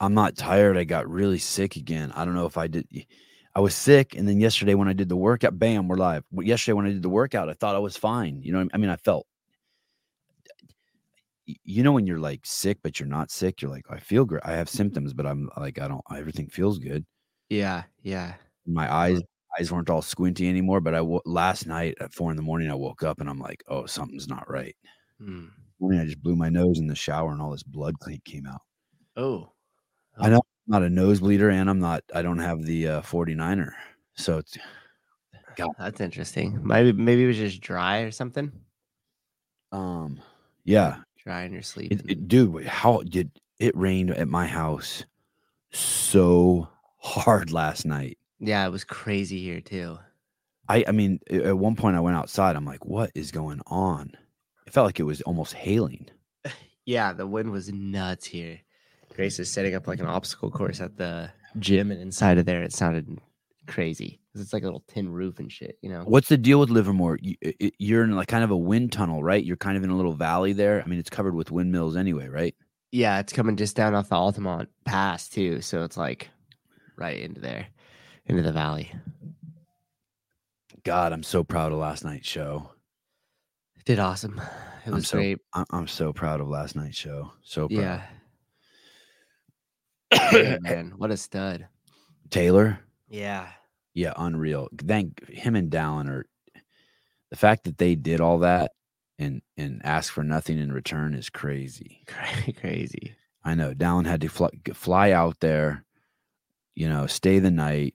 I'm not tired. I got really sick again. I don't know if I did. I was sick, and then yesterday when I did the workout, bam, we're live. Yesterday when I did the workout, I thought I was fine. You know, I mean, I felt. You know, when you're like sick, but you're not sick, you're like, I feel great. I have mm-hmm. symptoms, but I'm like, I don't. Everything feels good. Yeah, yeah. My eyes eyes weren't all squinty anymore. But I last night at four in the morning, I woke up and I'm like, oh, something's not right. Mm. Morning, I just blew my nose in the shower, and all this blood came out. Oh, I know I'm not a nosebleeder and I'm not I don't have the uh 49er. So it's God. That's interesting. Maybe maybe it was just dry or something. Um yeah. Dry in your sleep. It, it, dude, how did it rained at my house so hard last night? Yeah, it was crazy here too. I I mean, at one point I went outside. I'm like, what is going on? It felt like it was almost hailing. Yeah, the wind was nuts here. Grace is setting up like an obstacle course at the gym, and inside of there, it sounded crazy because it's like a little tin roof and shit. You know, what's the deal with Livermore? You're in like kind of a wind tunnel, right? You're kind of in a little valley there. I mean, it's covered with windmills anyway, right? Yeah, it's coming just down off the Altamont Pass too, so it's like right into there, into the valley. God, I'm so proud of last night's show. Did awesome. It was I'm so, great. I'm so proud of last night's show. So proud. Yeah, yeah, man, what a stud. Taylor. Yeah. Yeah, unreal. Thank him and Dallin are the fact that they did all that and and ask for nothing in return is crazy. crazy. I know. Dallin had to fly, fly out there, you know, stay the night,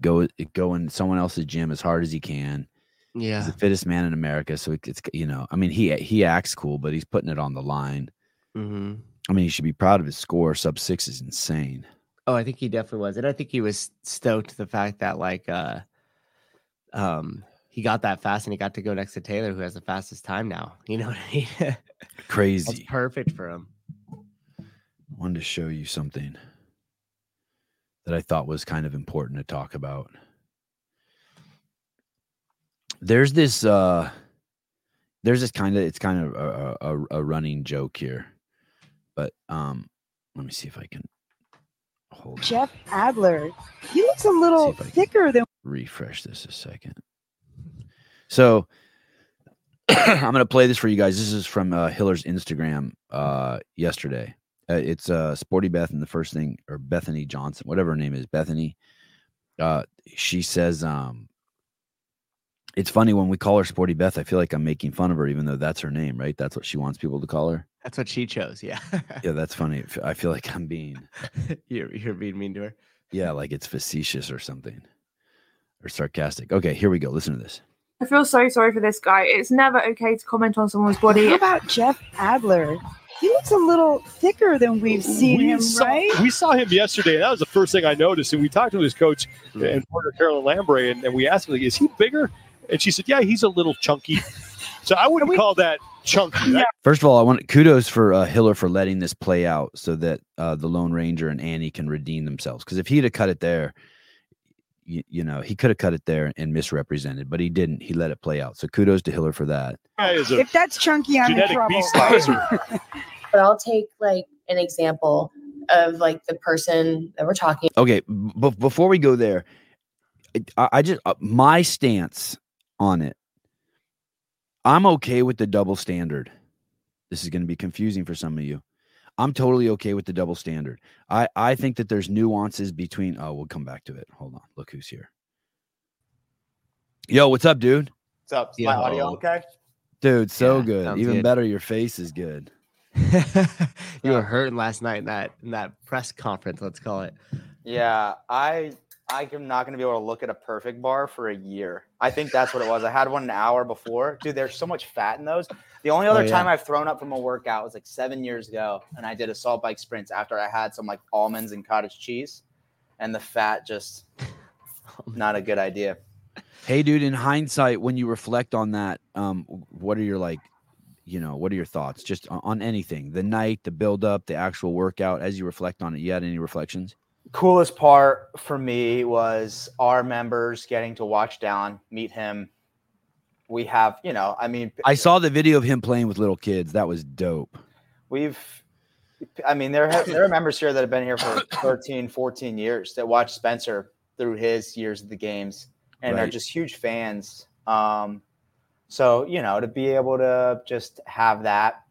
go go in someone else's gym as hard as he can. Yeah, he's the fittest man in America. So it's you know, I mean, he he acts cool, but he's putting it on the line. Mm-hmm. I mean, he should be proud of his score. Sub six is insane. Oh, I think he definitely was, and I think he was stoked the fact that like, uh, um, he got that fast and he got to go next to Taylor, who has the fastest time now. You know what I mean? Crazy. That's perfect for him. I wanted to show you something that I thought was kind of important to talk about. There's this uh there's this kind of it's kind of a, a, a running joke here but um, let me see if I can hold. Jeff Adler. He looks a little thicker than. Refresh this a second. So I'm going to play this for you guys. This is from uh, Hiller's Instagram uh, yesterday. Uh, it's uh, Sporty Beth, and the first thing, or Bethany Johnson, whatever her name is, Bethany. Uh, she says, um, it's funny when we call her Sporty Beth. I feel like I'm making fun of her, even though that's her name, right? That's what she wants people to call her. That's what she chose. Yeah. yeah, that's funny. I feel like I'm being you're you're being mean to her. Yeah, like it's facetious or something. Or sarcastic. Okay, here we go. Listen to this. I feel so sorry for this guy. It's never okay to comment on someone's body. How about Jeff Adler? He looks a little thicker than we've seen we him, saw, right? We saw him yesterday, and that was the first thing I noticed. And we talked to his coach mm. and partner Caroline Lambray, and, and we asked him, like, "Is he bigger?" And she said, "Yeah, he's a little chunky." So I wouldn't we, call that chunky. Right? First of all, I want kudos for uh, Hiller for letting this play out so that uh, the Lone Ranger and Annie can redeem themselves. Because if he'd have cut it there, you, you know, he could have cut it there and misrepresented, but he didn't. He let it play out. So kudos to Hiller for that. If that's chunky, I'm in trouble. but I'll take like an example of like the person that we're talking. Okay, b- before we go there, I, I just uh, my stance on it I'm okay with the double standard. This is going to be confusing for some of you. I'm totally okay with the double standard. I I think that there's nuances between. Oh, we'll come back to it. Hold on. Look who's here. Yo, what's up, dude? What's up? Is my audio okay? Dude, so yeah, good. Even good. better, your face is good. you were hurting last night in that in that press conference. Let's call it. Yeah, I I'm not going to be able to look at a perfect bar for a year. I think that's what it was. I had one an hour before. Dude, there's so much fat in those. The only other oh, yeah. time I've thrown up from a workout was like seven years ago, and I did assault bike sprints after I had some like almonds and cottage cheese, and the fat just not a good idea. Hey, dude, in hindsight, when you reflect on that, um, what are your like, you know, what are your thoughts just on, on anything? The night, the build up, the actual workout. As you reflect on it, you had any reflections? Coolest part for me was our members getting to watch Dallin, meet him. We have, you know, I mean, I saw the video of him playing with little kids. That was dope. We've I mean, there have, there are members here that have been here for 13, 14 years that watch Spencer through his years of the games and are just huge fans. Um, so you know, to be able to just have that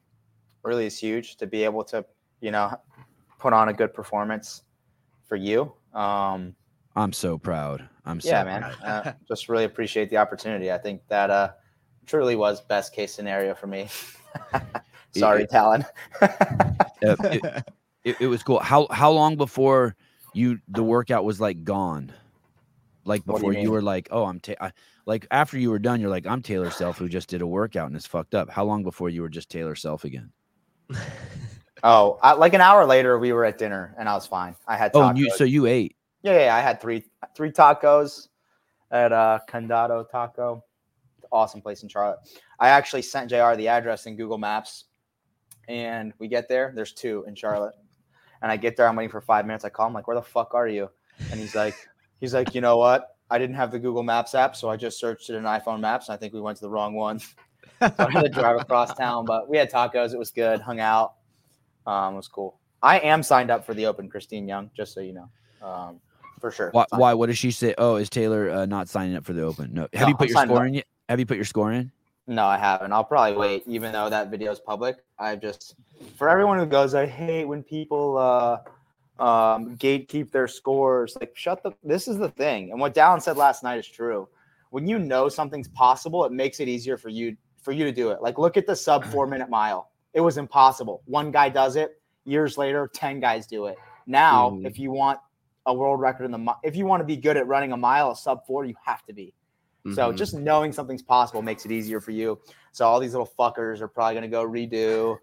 really is huge. To be able to, you know, put on a good performance for you. Um, I'm so proud. I'm so yeah, man. proud. Uh, just really appreciate the opportunity. I think that uh, truly was best case scenario for me. Sorry, It- Talon. It, it, it was cool. How how long before you the workout was like gone? Like What do you before you, were like, oh, I'm ta- I, like after you were done, you're like, I'm Taylor Self who just did a workout and is fucked up. How long before you were just Taylor Self again? Oh, I, like an hour later, we were at dinner and I was fine. I had Oh, tacos. and you so you ate. yeah, yeah, I had three three tacos at uh, Condado Taco. Awesome place in Charlotte. I actually sent Jr. the address in Google Maps, and we get there. There's two in Charlotte, and I get there. I'm waiting for five minutes. I call him like, "Where the fuck are you?" And he's like, "He's like, you know what? I didn't have the Google Maps app, so I just searched it in iPhone Maps. And I think we went to the wrong one. so I had to drive across town, but we had tacos. It was good. Hung out. Um, it was cool. I am signed up for the Open, Christine Young, just so you know, um, for sure. Why, why? What does she say? Oh, is Taylor uh, not signing up for the Open? No. Have No, you put I'm your score up. in yet? Have you put your score in? No, I haven't. I'll probably wait, even though that video is public. I just, for everyone who goes, I hate when people uh, um, gatekeep their scores. Like, shut the. This is the thing, and what Dallin said last night is true. When you know something's possible, it makes it easier for you for you to do it. Like, look at the sub four minute mile. It was impossible. One guy does it. Years later, ten guys do it. Now, Mhm. if you want a world record in the, if you want to be good at running a mile, a sub four, you have to be. So Mhm. just knowing something's possible makes it easier for you. So all these little fuckers are probably gonna go redo,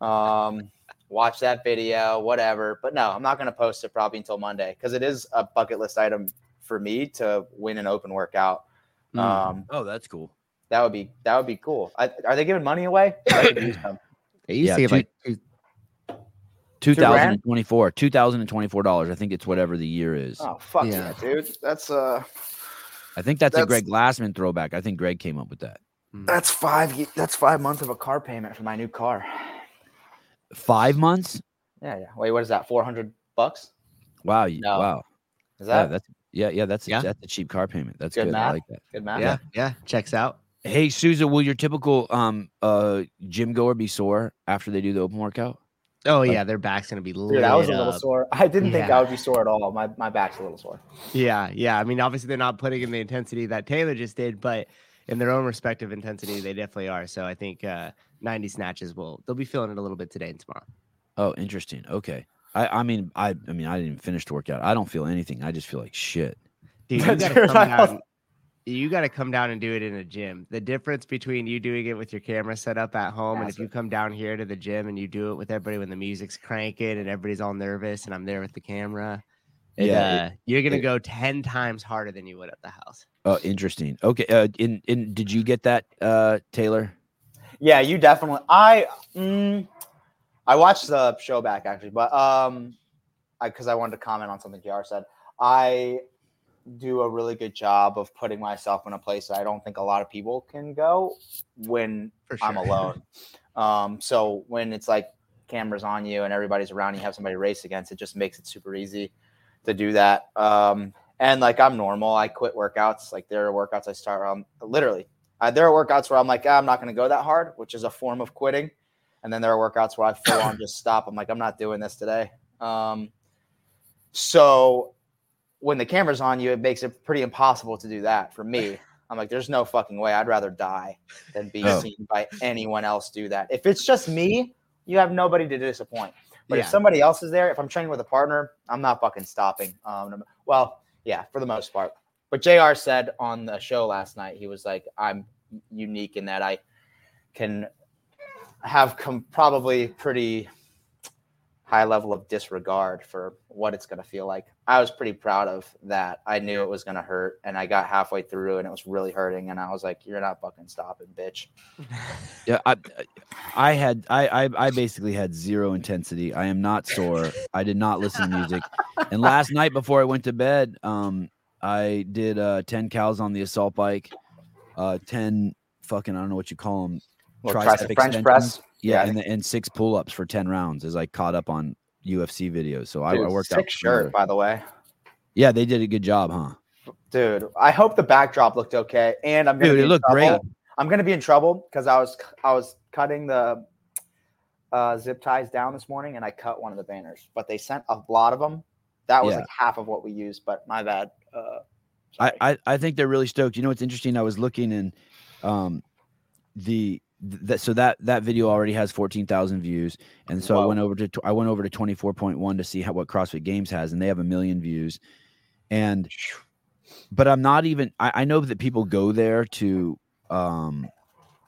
um, watch that video, whatever. But no, I'm not gonna post it probably until Monday because it is a bucket list item for me to win an open workout. Mm. Um, Oh, that's cool. that would be that would be cool. I, are they giving money away? I could use some. They used Yeah, to give two- like two, Two grand? thousand and twenty-four. Two thousand and twenty-four dollars. I think it's whatever the year is. Oh fuck Yeah. yeah, dude. That's uh I think that's, a Greg Glassman throwback. I think Greg came up with that. that's five that's five months of a car payment for my new car. Five months. Yeah, yeah. Wait, what is that? Four hundred bucks? Wow. No. Wow. Is Yeah, that that's yeah, yeah. That's Yeah. A, that's a cheap car payment. That's Good good. I like that. good math? yeah, yeah, checks out. Hey, Souza, will your typical um uh gym goer be sore after they do the open workout? Oh Like- yeah, their back's gonna be lit Dude, I was a little up. sore. I didn't think I would be sore at all. My my back's a little sore. Yeah, yeah. I mean, obviously they're not putting in the intensity that Taylor just did, but in their own respective intensity, they definitely are. So I think uh 90 snatches will they'll be feeling it a little bit today and tomorrow. Oh, interesting. Okay. I I mean I I mean I didn't even finish the workout. I don't feel anything. I just feel like shit. Dude, you gotta come I know. down. You gotta come down and do it in a gym. The difference between you doing it with your camera set up at home and if you come down here to the gym and you do it with everybody when the music's cranking and everybody's all nervous and I'm there with the camera. it, Yeah, it- uh, you're gonna it- go 10 times harder than you would at the house. Oh, interesting. Okay. Uh in in did you get that uh Taylor? Yeah, you definitely. I mm, I watched the show back actually, but um, I because I wanted to comment on something Jr. said. I do a really good job of putting myself in a place that I don't think a lot of people can go when For I'm alone. um, so when it's like cameras on you and everybody's around, you have somebody to race against. It just makes it super easy to do that. Um, and like I'm normal. I quit workouts. Like there are workouts I start. Um, literally, uh, there are workouts where I'm like, "Ah, I'm not going to go that hard, which is a form of quitting. And then there are workouts where I full on just stop. I'm like, I'm not doing this today. Um, so when the camera's on you, it makes it pretty impossible to do that for me. I'm like, there's no fucking way. I'd rather die than be Oh. seen by anyone else do that. If it's just me, you have nobody to disappoint. But if somebody else is there, if I'm training with a partner, I'm not fucking stopping. Um, well, yeah, for the most part. But JR said on the show last night, he was like, I'm unique in that I can have com- probably pretty high level of disregard for what it's going to feel like. I was pretty proud of that. I knew it was going to hurt, and I got halfway through, and it was really hurting, and I was like, "You're not fucking stopping, bitch." Yeah, I I had I, I I basically had zero intensity. I am not sore. I did not listen to music. And last night before I went to bed, um, I did uh 10 cals on the assault bike, uh 10 fucking I don't know what you call them. Little Tricep tricep French press. Yeah, Yeah. and the, and six pull ups for ten rounds as I caught up on UFC videos. So I, I worked out. shirt, by the way. Yeah, they did a good job, huh? Dude, I hope the backdrop looked okay. And I'm gonna Dude, it looked trouble. great. I'm gonna be in trouble because I was I was cutting the uh, zip ties down this morning and I cut one of the banners, but they sent a lot of them. That was Yeah. like half of what we used, but my bad. Uh, I. I I think they're really stoked. You know what's interesting? I was looking and um the that so that that video already has 14,000 views. And so I went over to I went over to 24.1 to see how what CrossFit Games has and they have a million views. And but I'm not even I, I know that people go there to um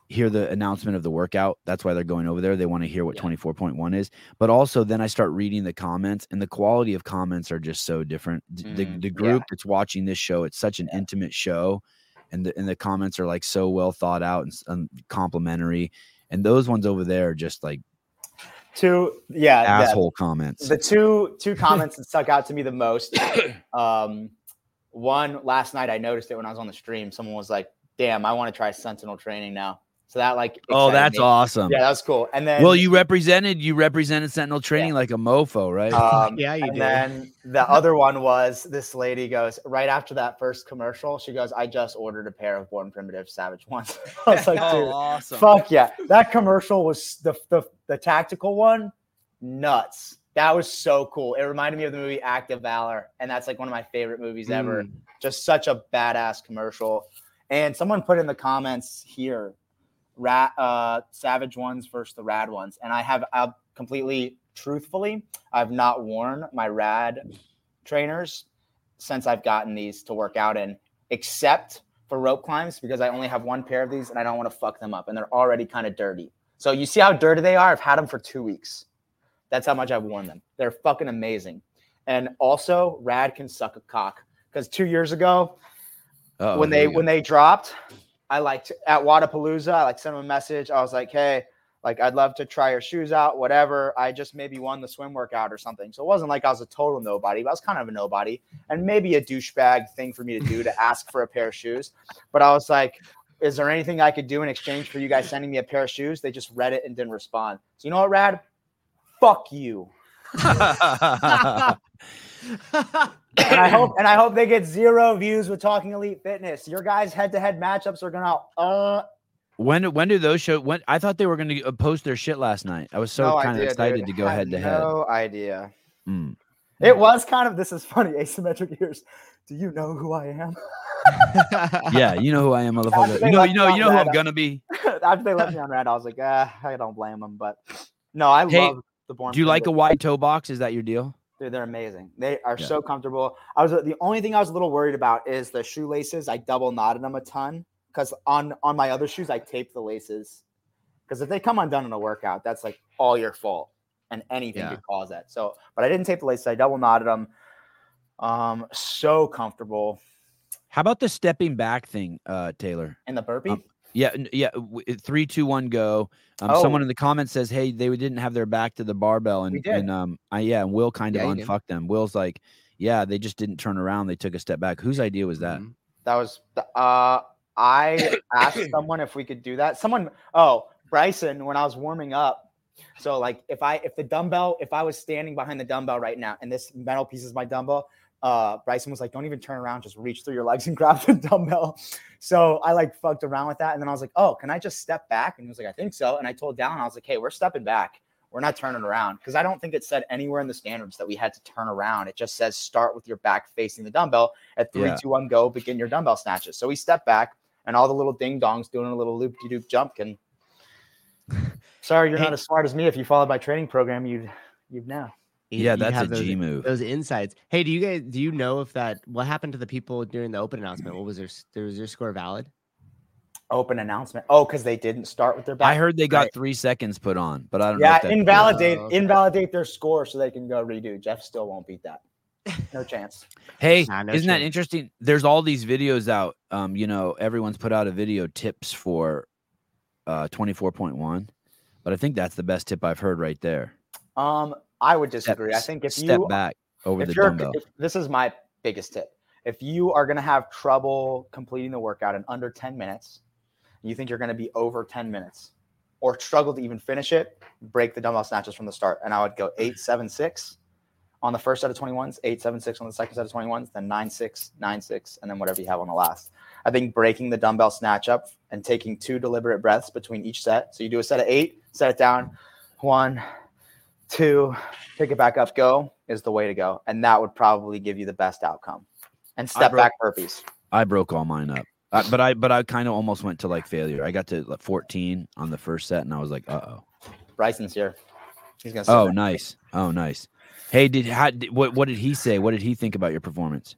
hear the announcement of the workout. That's why they're going over there. They want to hear what Yeah. 24.1 is. But also then I start reading the comments and the quality of comments are just so different. The, Mm, the yeah. group that's watching this show it's such an intimate show and the and the comments are like so well thought out and, and complimentary and those ones over there are just like two, yeah, yeah, asshole comments the two two comments that stuck out to me the most. Um, one last night I noticed it when I was on the stream. Someone was like, "Damn, I want to try Sentinel training now." So that like, oh that's me. awesome Yeah, that was cool. And then, well you represented you represented sentinel training like a mofo right um, Yeah, you did. and did. then the other one was this lady goes right after that first commercial. She goes, "I just ordered a pair of Born Primitive Savage ones." I was like, Oh, "Dude, awesome Fuck yeah. That commercial was the, the the tactical one, nuts. That was so cool. It reminded me of the movie Act of Valor, and that's like one of my favorite movies ever. Mm. Just such a badass commercial. And someone put in the comments here, rat uh savage ones versus the rad ones. And I have I've completely truthfully, I've not worn my rad trainers since I've gotten these to work out in, except for rope climbs because I only have one pair of these and I don't want to fuck them up and they're already kind of dirty. So you see how dirty they are? I've had them for two weeks. That's how much I've worn them. They're fucking amazing. And also, Rad can suck a cock because two years ago Uh-oh, when they when they dropped, I liked at Wadapalooza. I like sent him a message. I was like, hey, like I'd love to try your shoes out, whatever. I just maybe won the swim workout or something. So it wasn't like I was a total nobody, but I was kind of a nobody and maybe a douchebag thing for me to do to ask for a pair of shoes. But I was like, is there anything I could do in exchange for you guys sending me a pair of shoes? They just read it and didn't respond. So you know what, Rad? Fuck you. And I hope and I hope they get zero views with talking elite fitness. Your guys head-to-head matchups are gonna uh when when do those show when i thought they were going to post their shit last night i was so no kind of excited dude. to go head to head No idea. Mm. It was kind of this is funny, asymmetric ears. Do you know who I am? yeah you know who i am motherfucker you know you know you know who i'm gonna be After they left me on red, I was like, ah, I don't blame them. But no, I Hey, love the born. do you like a wide toe box is that your deal Dude, they're amazing. They are Yeah. so comfortable. I was the only thing I was a little worried about is the shoelaces. I double knotted them a ton because on on my other shoes I taped the laces. Because if they come undone in a workout, that's like all your fault, and anything Yeah. could cause that. So, but I didn't tape the laces. I double knotted them. Um, so comfortable how about the stepping back thing uh taylor And the burpee. Um, yeah yeah three two one go um Oh. someone in the comments says hey they didn't have their back to the barbell and, and um i yeah and will kind of Yeah, unfucked them will's like yeah they just didn't turn around they took a step back whose idea was that Mhm. That was the- uh I asked someone if we could do that. Someone oh, Bryson when I was warming up. So like if I if the dumbbell if I was standing behind the dumbbell right now and this metal piece is my dumbbell, uh Bryson was like don't even turn around, just reach through your legs and grab the dumbbell. So I like fucked around with that and then I was like, "Oh, can I just step back?" And he was like, "I think so." And I told Dallin I was like, "Hey, we're stepping back. We're not turning around because I don't think it said anywhere in the standards that we had to turn around. It just says start with your back facing the dumbbell at three, Yeah. two, one, go, begin your dumbbell snatches. So we step back, and all the little ding dongs doing a little loop de doop jump can. Sorry, you're Hey. not as smart as me. If you followed my training program, you'd you'd know. You- yeah you that's a those, g move Those insights. Hey, do you guys do you know if that what happened to the people during the open announcement? What was their there was their score valid? Open announcement. Oh, because they didn't start with their back. i heard they got Right. three seconds put on but i don't know Yeah, if invalidate Oh, okay. invalidate their score so they can go redo. Jeff still won't beat that. No chance. Hey, Nah, no isn't that interesting? There's all these videos out. Um, you know, everyone's put out a video tips for uh 24.1, but I think that's the best tip I've heard right there. Um, I would Step- disagree. I think if you step back over the dumbbell. if, this is my biggest tip if you are going to have trouble completing the workout in under 10 minutes you think you're going to be over 10 minutes or struggle to even finish it, break the dumbbell snatches from the start. And I would go eight, seven, six on the first set of 21s, eight, seven, six on the second set of 21s, then nine, six, nine, six, and then whatever you have on the last. I think breaking the dumbbell snatch up and taking two deliberate breaths between each set. So you do a set of eight, set it down, one, two, pick it back up, go is the way to go. And that would probably give you the best outcome. And step broke- back burpees. I broke all mine up. Uh, but I but I kind of almost went to like failure. I got to like 14 on the first set, and I was like, uh oh. Bryson's here. He's gonna. Oh, back. nice. Oh, nice. Hey, did how did, what what did he say? What did he think about your performance?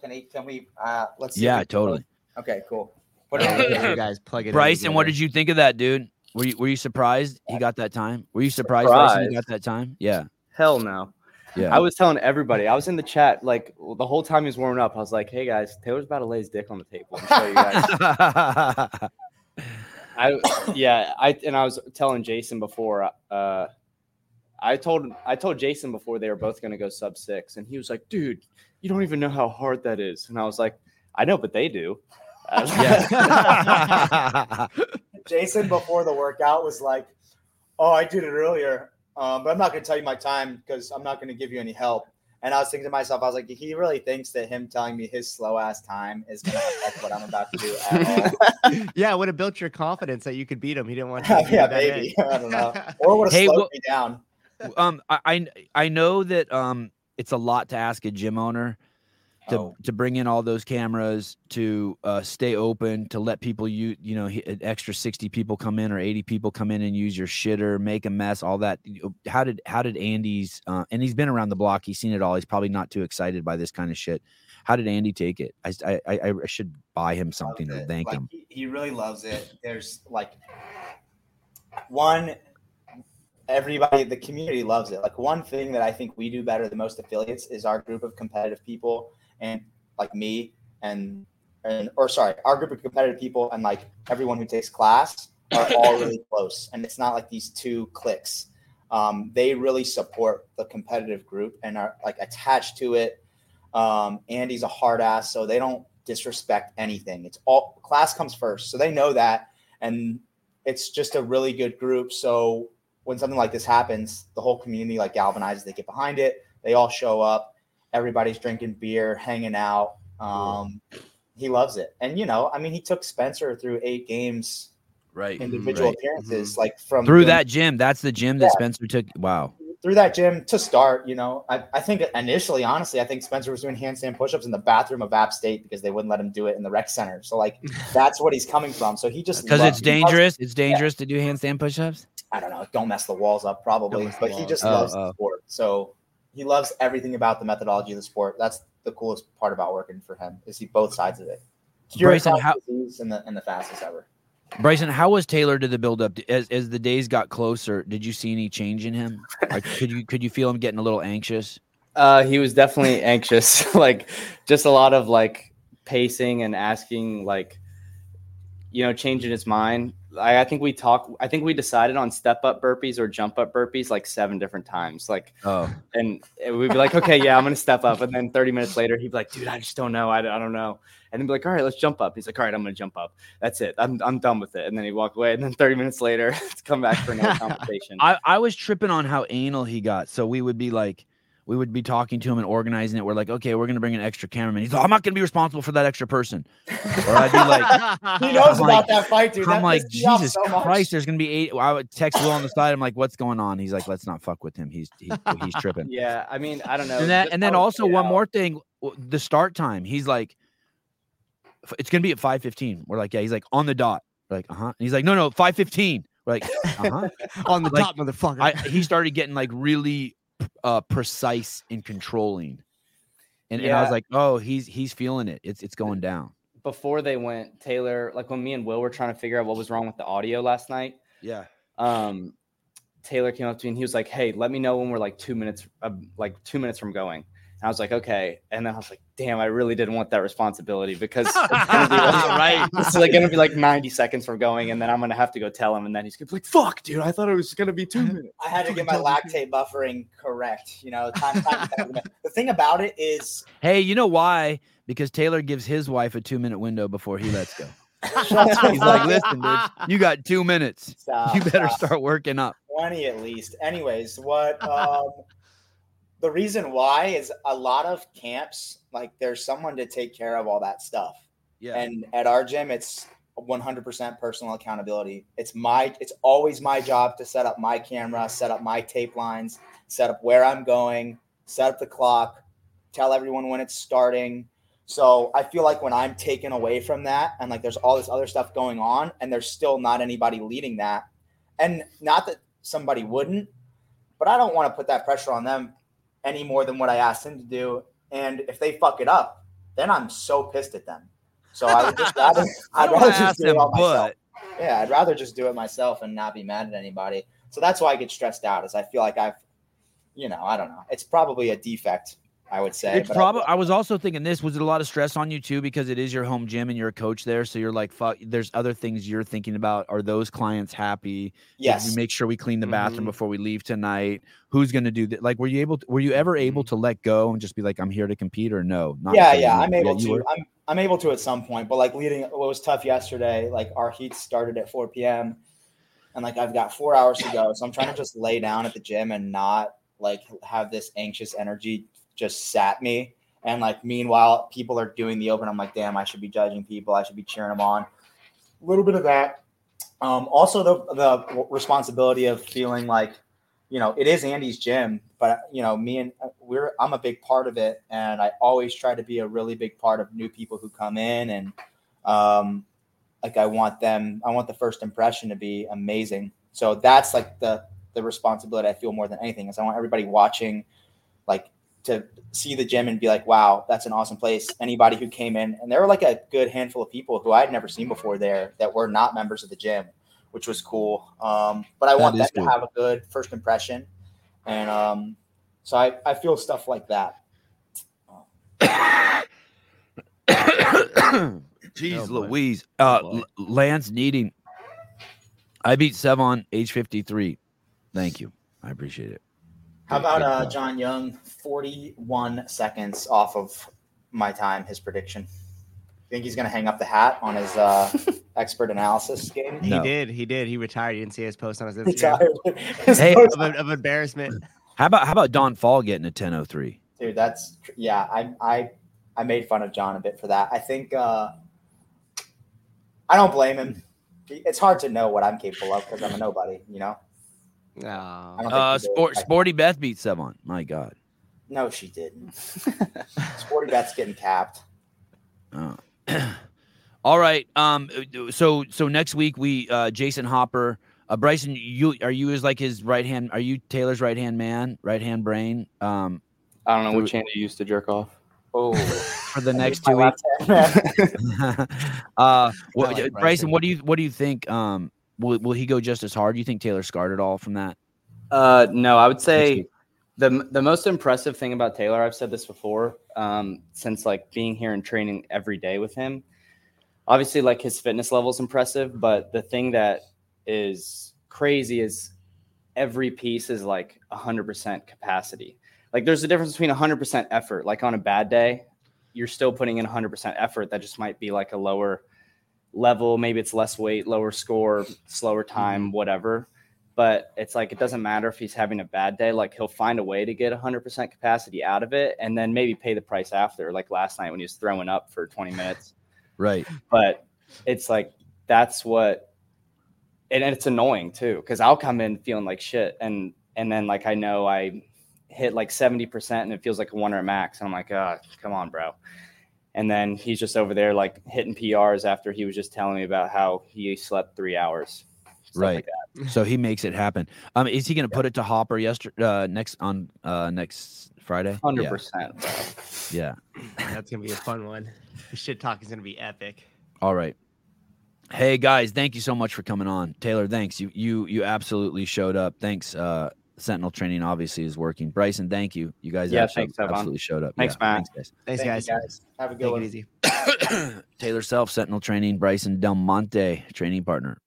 Can he? Can we? Uh, let's. see Yeah, totally. Okay, cool. What Yeah, you guys plug it in Bryson, what did you think of that, dude? Were you were you surprised he got that time? Were you surprised, Bryson, he got that time? Yeah, Hell no. yeah. I was telling everybody. I was in the chat like the whole time he was warming up. I was like, "Hey guys, Taylor's about to lay his dick on the table and show you guys." I yeah, I and I was telling Jayson before. Uh, I told I told Jayson before they were both going to go sub six, and he was like, "Dude, you don't even know how hard that is." And I was like, "I know, but they do." Yeah. Jayson before the workout was like, "Oh, I did it earlier, um, but I'm not going to tell you my time because I'm not going to give you any help." And I was thinking to myself, I was like, he really thinks that him telling me his slow ass time is going to affect what I'm about to do at all. yeah, it would have built your confidence that you could beat him. He didn't want to yeah, do that in. maybe. I don't know. Or would have Hey, slowed what- me down. um, I, I I know that um, it's a lot to ask a gym owner to Oh. to bring in all those cameras to uh, stay open to let people you you know extra 60 people come in or 80 people come in and use your shitter make a mess all that how did how did andy's uh, and he's been around the block he's seen it all he's probably not too excited by this kind of shit how did andy take it i i, I I should buy him something to thank Like, him He, he really loves it. There's like one everybody the community loves it. Like one thing that I think we do better than most affiliates is our group of competitive people and like me and and or sorry, our group of competitive people and like everyone who takes class are all really close. And it's not like these two cliques. Um, they really support the competitive group and are like attached to it. Um, Andy's a hard ass, so they don't disrespect anything. It's all class comes first, so they know that, and it's just a really good group. So when something like this happens, the whole community like galvanizes. They get behind it. They all show up. Everybody's drinking beer, hanging out. Um, he loves it, and you know, I mean, he took Spencer through eight games, right individual right. appearances, like from through doing- that gym that's the gym that spencer took wow through that gym to start, you know, I, I think initially, honestly, I think Spencer was doing handstand push-ups in the bathroom of App State because they wouldn't let him do it in the rec center. So like that's what he's coming from. So he just because it's he loves- dangerous it's dangerous to do handstand push-ups I don't know. Don't mess the walls up, probably. But he just Oh, loves oh. the sport. So he loves everything about the methodology of the sport. That's the coolest part about working for him. Is he both sides of it. Cure Bryson, how- and the and the fastest ever. Bryson, how was Taylor to the build up as as the days got closer? Did you see any change in him? Like, could you could you feel him getting a little anxious? Uh, he was definitely anxious, like just a lot of like pacing and asking, like, you know, changing his mind. I, I think we talked. I think we decided on step up burpees or jump up burpees like seven different times. Like, Oh, and we'd be like, okay, yeah, I'm gonna step up, and then 30 minutes later, he'd be like, dude, I just don't know, I, I don't know, and then be like, all right, let's jump up. He's like, all right, I'm gonna jump up. That's it. I'm I'm done with it. And then he'd walk away, and then 30 minutes later, it's come back for another conversation. I I was tripping on how anal he got. So we would be like, we would be talking to him and organizing it. We're like, okay, we're gonna bring an extra cameraman. He's like, I'm not gonna be responsible for that extra person. Or I'd be like, He knows I'm about like- that fight, dude. I'm That like, pissed me off Jesus so much. Christ, there's gonna be eight. I would text Will on the side. I'm like, what's going on? He's like, let's not fuck with him. He's he, he's tripping. yeah, I mean, I don't know. and that, and then also one out. more thing, the start time. He's like, it's gonna be at five fifteen. We're like, yeah. He's like on the dot. We're like, uh huh. He's like, no, no, five fifteen. We're like, uh huh. on the Like, top, motherfucker. I he started getting like really uh precise and controlling, and, and I was like, oh, he's he's feeling it. It's it's going down. before they went, Taylor, like when me and Will were trying to figure out what was wrong with the audio last night, Yeah. um, Taylor came up to me and he was like, "Hey, let me know when we're like two minutes, uh, like two minutes from going." And I was like, "Okay." And then I was like, "Damn, I really didn't want that responsibility because it's gonna be like, Right. It's like gonna be like ninety seconds from going, and then I'm gonna have to go tell him, and then he's gonna be like, "Fuck, dude, I thought it was gonna be two minutes." I had to get my lactate buffering correct. You know, time, time, time. the thing about it is Hey, you know why? Because Taylor gives his wife a two minute window before he lets go. He's like, listen, dude, you got two minutes. Stop, You better stop. start working up. 20 at least. Anyways, what um the reason why is a lot of camps, like there's someone to take care of all that stuff. Yeah. And at our gym, it's 100% personal accountability. It's my, it's always my job to set up my camera, set up my tape lines, set up where I'm going, set up the clock, tell everyone when it's starting. So I feel like when I'm taken away from that and like there's all this other stuff going on and there's still not anybody leading that. And not that somebody wouldn't, but I don't want to put that pressure on them any more than what I asked them to do. And if they fuck it up, then I'm so pissed at them. So I would just rather, I'd rather just do it all myself. but Yeah, I'd rather just do it myself and not be mad at anybody. So that's why I get stressed out. Is I feel like I've, you know, I don't know. It's probably a defect, I would say. it's but I- probably. I was also thinking this was it a lot of stress on you too because it is your home gym and you're a coach there. So you're like, fuck. There's other things you're thinking about. Are those clients happy? Did yes, we make sure we clean the bathroom Mhm. before we leave tonight. Who's going to do that? Like, were you able? To, were you ever able to let go and just be like, I'm here to compete, or no? Not yeah, yeah, I'm able you to. were? I'm I'm able to at some point, but like leading, what was tough yesterday, like our heat started at 4 p.m. and like I've got four hours to go, so I'm trying to just lay down at the gym and not like have this anxious energy just sat me. And like meanwhile, people are doing the open. I'm like, damn, I should be judging people. I should be cheering them on. A little bit of that. Um, also, the the responsibility of feeling like, you know, it is Andy's gym, but you know, me and uh, we're I'm a big part of it, and I always try to be a really big part of new people who come in, and um, like I want them, I want the first impression to be amazing. So that's like the the responsibility I feel more than anything is I want everybody watching, like to see the gym and be like, wow, that's an awesome place. Anybody who came in, and there were like a good handful of people who I'd never seen before there that were not members of the gym, which was cool. Um, but I That want them is to have a good first impression, and um, so I, I feel stuff like that. Jeez Oh. Louise. Uh, boy. L- Lance needing. I beat Sevan age 53. Thank you. I appreciate it. How about uh. John Young, 41 seconds off of my time, his prediction? I think he's going to hang up the hat on his uh, expert analysis game? He No. did. He did. He retired. You didn't see his post on his Instagram Retired. His Hey, of, of embarrassment. How about how about Don Fall getting a 1003? Dude, that's yeah. I I I made fun of John a bit for that. I think uh, I don't blame him. It's hard to know what I'm capable of because I'm a nobody. You know. I No. Uh, sport, Sporty Beth beat Sevan. My God. No, she didn't. Sporty Beth's getting capped. Oh. All right. Um. So so next week we uh Jayson Hopper, uh Bryson. You are you is like his right hand? Are you Taylor's right hand man, right hand brain? Um, I don't know which hand you used to jerk off. Oh, for the next two weeks. uh, what, like Bryson, Bryson. what do you what do you think? Um, will will he go just as hard? Do you think Taylor scarred at all from that? Uh, no, I would say the the most impressive thing about Taylor, I've said this before, um, since like being here and training every day with him. Obviously, like his fitness level is impressive, but the thing that is crazy is every piece is like 100% capacity. Like there's a difference between 100% effort. Like on a bad day, you're still putting in 100% effort. That just might be like a lower level. Maybe it's less weight, lower score, slower time, mm-hmm. whatever. But it's like it doesn't matter if he's having a bad day. Like he'll find a way to get 100% capacity out of it, and then maybe pay the price after. Like last night when he was throwing up for 20 minutes Right. but it's like that's what and it's annoying too because i'll come in feeling like shit and and then like i know i hit like 70% and it feels like a one or a max and i'm like oh come on bro and then he's just over there like hitting prs after he was just telling me about how he slept three hours Right. like that. So he makes it happen. Um, is he going to put it to Hopper yesterday? Uh, next on uh next Friday. 100% Yeah. yeah. That's gonna be a fun one. The shit talk is gonna be epic. All right. Hey guys, thank you so much for coming on. Taylor, thanks. You you you absolutely showed up. Thanks. Uh Sentinel training obviously is working. Bryson, thank you. You guys Yeah, absolutely, thanks, Evan. absolutely showed up. Thanks, Matt. Thanks, Thanks, Thank guys. you guys. Have a good Take one. it easy. Taylor Self, Sentinel training, Bryson Del Monte, training partner.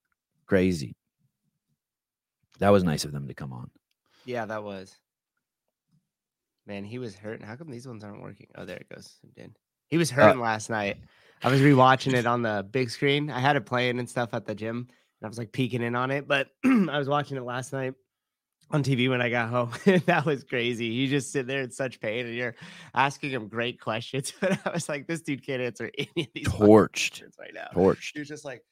Crazy. That was nice of them to come on. Yeah, that was. Man, he was hurt. How come these ones aren't working? Oh, there it goes. It did. He was hurting uh, last night. I was rewatching it on the big screen. I had it playing and stuff at the gym, and I was like peeking in on it. But I was watching it last night on TV when I got home. that was crazy. You just sit there in such pain, and you're asking him great questions. But I was like, this dude can't answer any of these Torched. right now. Torched. He was just like,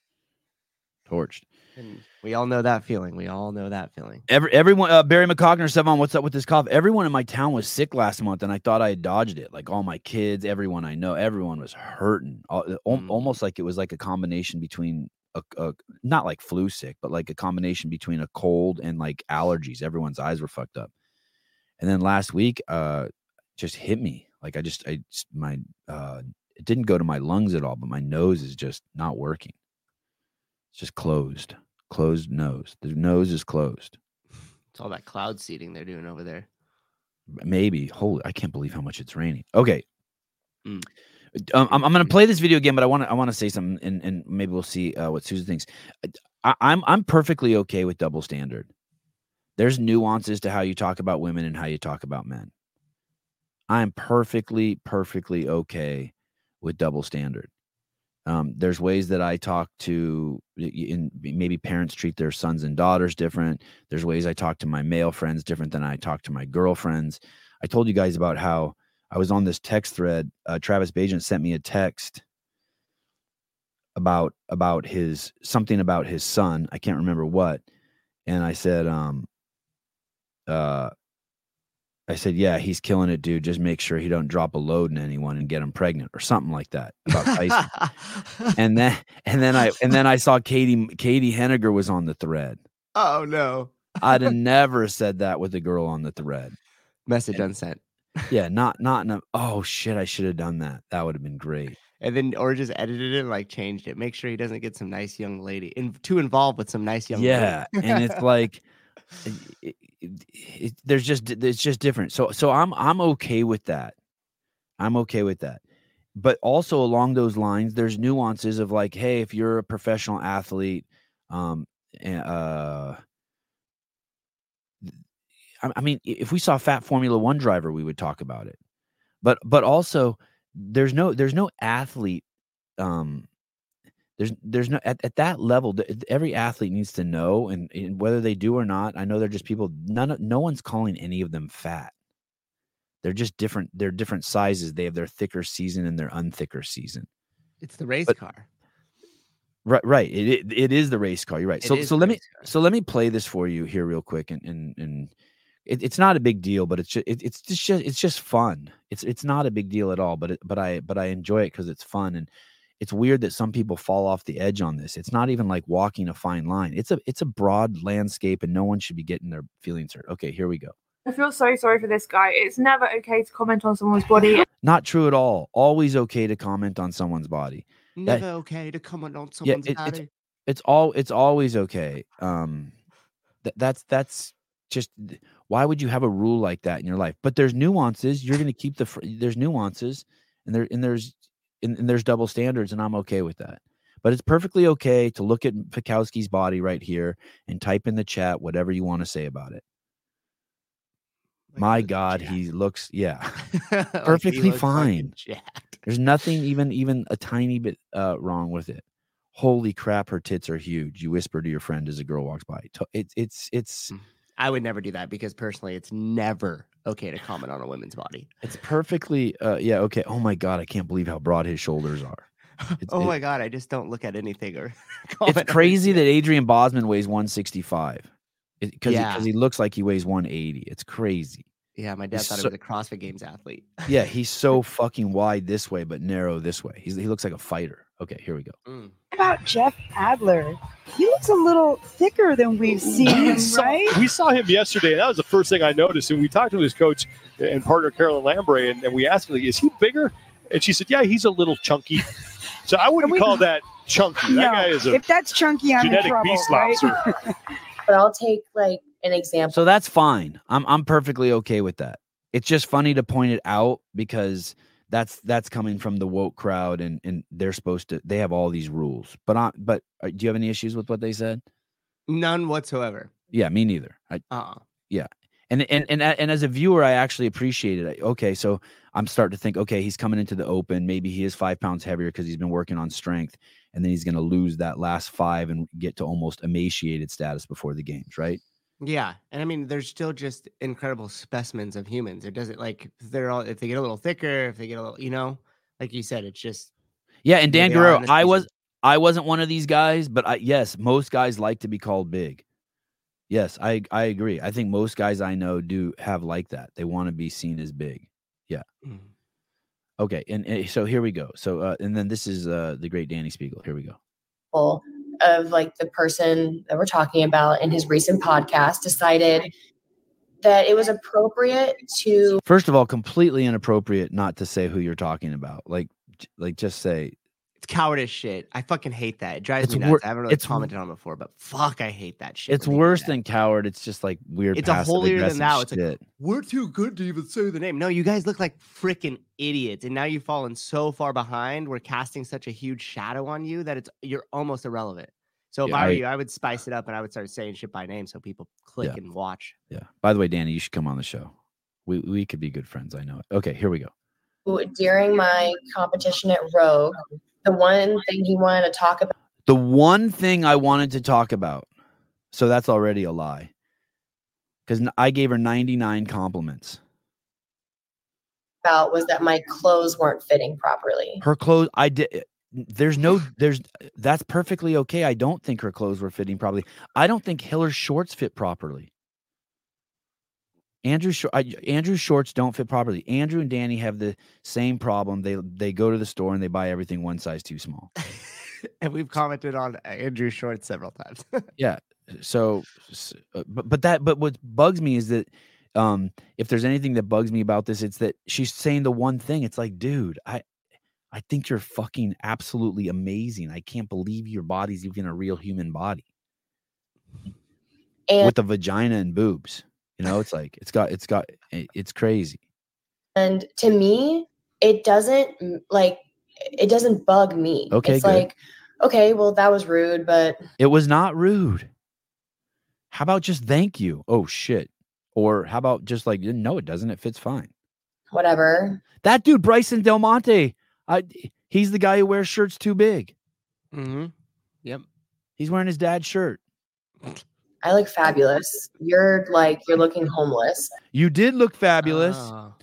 Torched. and we all know that feeling. We all know that feeling. Every everyone, uh, Barry McCockner, Sevan, what's up with this cough? Everyone in my town was sick last month, and I thought I had dodged it. Like all my kids, everyone I know, everyone was hurting. Al- uh, al- Mm. Almost like it was like a combination between a, a not like flu sick, but like a combination between a cold and like allergies. Everyone's eyes were fucked up. And then last week, uh, just hit me. Like I just, I just, my, uh, it didn't go to my lungs at all, but my nose is just not working. It's just closed, closed nose. The nose is closed. It's all that cloud seeding they're doing over there. maybe holy i can't believe how much it's raining okay Mm. Um, I'm, I'm gonna play this video again but i want to i want to say something and, and maybe we'll see uh, what susan thinks. I, i'm i'm perfectly okay with double standard. There's nuances to how you talk about women and how you talk about men. I'm perfectly perfectly okay with double standard. Um, there's ways that i talk to in maybe parents treat their sons and daughters different. There's ways I talk to my male friends different than I talk to my girlfriends. I told you guys about how I was on this text thread. Uh, Travis Bajan sent me a text about about his something about his son. I can't remember what, and I said, um, uh, I said, yeah, he's killing it, dude. Just make sure he don't drop a load in anyone and get him pregnant or something like that about Tyson. and then and then I and then I saw Katie Katie Henniger was on the thread. oh no. I'd have never said that with a girl on the thread. Message And- unsent. Yeah, not not in a oh shit, I should have done that. That would have been great. And then or just edited it and like changed it. Make sure he doesn't get some nice young lady in, too involved with some nice young Yeah, lady. and it's like it, it, it- there's just it's just different. So so I'm I'm okay with that. I'm okay with that. But also along those lines, there's nuances of like, hey, if you're a professional athlete, um, eh, uh, I, mean, if we saw fat Formula One driver, we would talk about it. But but also, there's no there's no athlete. Um, there's there's no at, at that level. Every athlete needs to know, and, and whether they do or not, I know they're just people. None no one's calling any of them fat. They're just different. They're different sizes. They have their thicker season and their unthicker season. It's the race But- car. Right, right. It, it it is the race car. You're right. It So so let me car. so let me play this for you here real quick, and and and it, it's not a big deal, but it's just it, it's just it's just fun. It's it's not a big deal at all, but it, but I but I enjoy it because it's fun and it's weird that some people fall off the edge on this. It's not even like walking a fine line. It's a it's a broad landscape, and no one should be getting their feelings hurt. Okay, here we go. I feel so sorry for this guy. It's never okay to comment on someone's body. Not true at all. Always okay to comment on someone's body. Never okay to comment on Yeah, someone's it- it's body. it's all it's always okay um th- that's that's just th- why would you have a rule like that in your life but there's nuances you're going to keep the there's nuances and there and there's and, and there's double standards and i'm okay with that but it's perfectly okay to look at Pikowski's body right here and type in the chat whatever you want to say about it. Like, My God, jacked. he looks yeah. Like, perfectly looks fine. jacked. There's nothing even even a tiny bit uh, wrong with it. Holy crap, her tits are huge. You whisper to your friend as a girl walks by. It's it's it's I would never do that because personally, it's never okay to comment on a woman's body. it's perfectly uh, yeah okay. Oh my god, I can't believe how broad his shoulders are. It's, oh it- my god, I just don't look at anything or. it's crazy that. Adrian Bozman weighs 165 because Yeah. he looks like he weighs 180. It's crazy. Yeah, my dad he's thought so- he was a CrossFit Games athlete. Yeah, he's so fucking wide this way, but narrow this way. He's, he looks like a fighter. Okay, here we go. Mm. about Jeff Adler? He looks a little thicker than we've seen him, saw- right? we saw him yesterday, and that was the first thing I noticed. And we talked to his coach and partner, Caroline Lambray, and, and we asked him, is he bigger? And she said, yeah, he's a little chunky. So I wouldn't we- call that chunky. That no, guy is a if that's chunky, I'm in genetic trouble, beast right? lobster. But I'll take like an example. So that's fine. I'm I'm perfectly okay with that. It's just funny to point it out because that's that's coming from the woke crowd and and they're supposed to they have all these rules. But I but uh, do you have any issues with what they said? None whatsoever. Yeah, me neither. I, Uh. and And and and and as a viewer, I actually appreciate it. Okay, so I'm starting to think, okay, he's coming into the open. Maybe he is five pounds heavier because he's been working on strength, and then he's going to lose that last five and get to almost emaciated status before the games, right? Yeah, and I mean, there's still just incredible specimens of humans. It doesn't like if they're all if they get a little thicker, if they get a little, you know, like you said, it's just Yeah, and Dan they are Guerrero, in a I was. I wasn't one of these guys, but I, yes, most guys like to be called big. Yes, I I agree. I think most guys I know do have like that. They want to be seen as big. mm, Okay, and, and so here we go. So uh, and then this is uh, the great Danny Speegle. Here we go. example of like the person that we're talking about in his recent podcast decided that it was appropriate to First of all, completely inappropriate not to say who you're talking about. Like like just say it's cowardice shit. I fucking hate that. It drives It's me nuts. wor- I haven't really it's commented on it before, but fuck, I hate that shit. it's when they do worse than coward. It's just like weird. It's a holier than thou. It's like, shit. we're too good to even say the name. No, you guys look like freaking idiots, and now you've fallen so far behind. We're casting such a huge shadow on you that it's you're almost irrelevant. So if Yeah, I were I- you, I would spice it up and I would start saying shit by name so people click Yeah. and watch. yeah. By the way, Danny, you should come on the show. We we could be good friends. I know it. Okay, here we go. during my competition at Rogue, the one thing he wanted to talk about The one thing I wanted to talk about, so that's already a lie, because I gave her 99 compliments. About was that my clothes weren't fitting properly. Her clothes, I did. Eh, there's no, there's, that's perfectly okay. I don't think her clothes were fitting properly. I don't think Hiller's shorts fit properly. Andrew, shor- I, Andrew's shorts don't fit properly. Andrew and Danny have the same problem. They they go to the store and they buy everything one size too small. and we've commented on Andrew shorts several times. Yeah. So uh, but but that but what bugs me is that um if there's anything that bugs me about this it's that she's saying the one thing it's like dude i i think you're fucking absolutely amazing i can't believe your body's even a real human body And with a vagina and boobs you know it's like it's got it's got it's crazy and to me, it doesn't like it doesn't bug me. Okay, it's good. like, okay, well that was rude, but it was not rude how about just thank you oh shit or how about just like no it doesn't it fits fine whatever. That dude, Bryson Del Monte, I, he's the guy who wears shirts too big. mm-hmm. Yep. He's wearing his dad's shirt. I look fabulous. You're like you're looking homeless. You did look fabulous, Oh.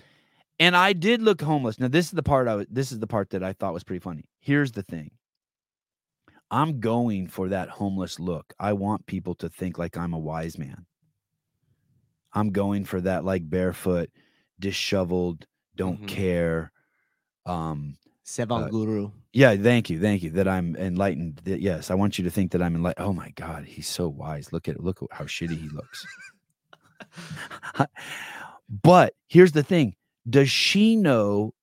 and I did look homeless. Now, this is the part I was. This is the part that I thought was pretty funny. Here's the thing. I'm going for that homeless look. I want people to think like I'm a wise man. I'm going for that like barefoot, disheveled, don't Mhm. care. Um, Sevan Uh, Guru. Yeah, thank you, thank you. That I'm enlightened. That, yes, I want you to think that I'm enlightened. Oh my God, he's so wise. Look at look at how shitty he looks. but here's the thing: Does she know?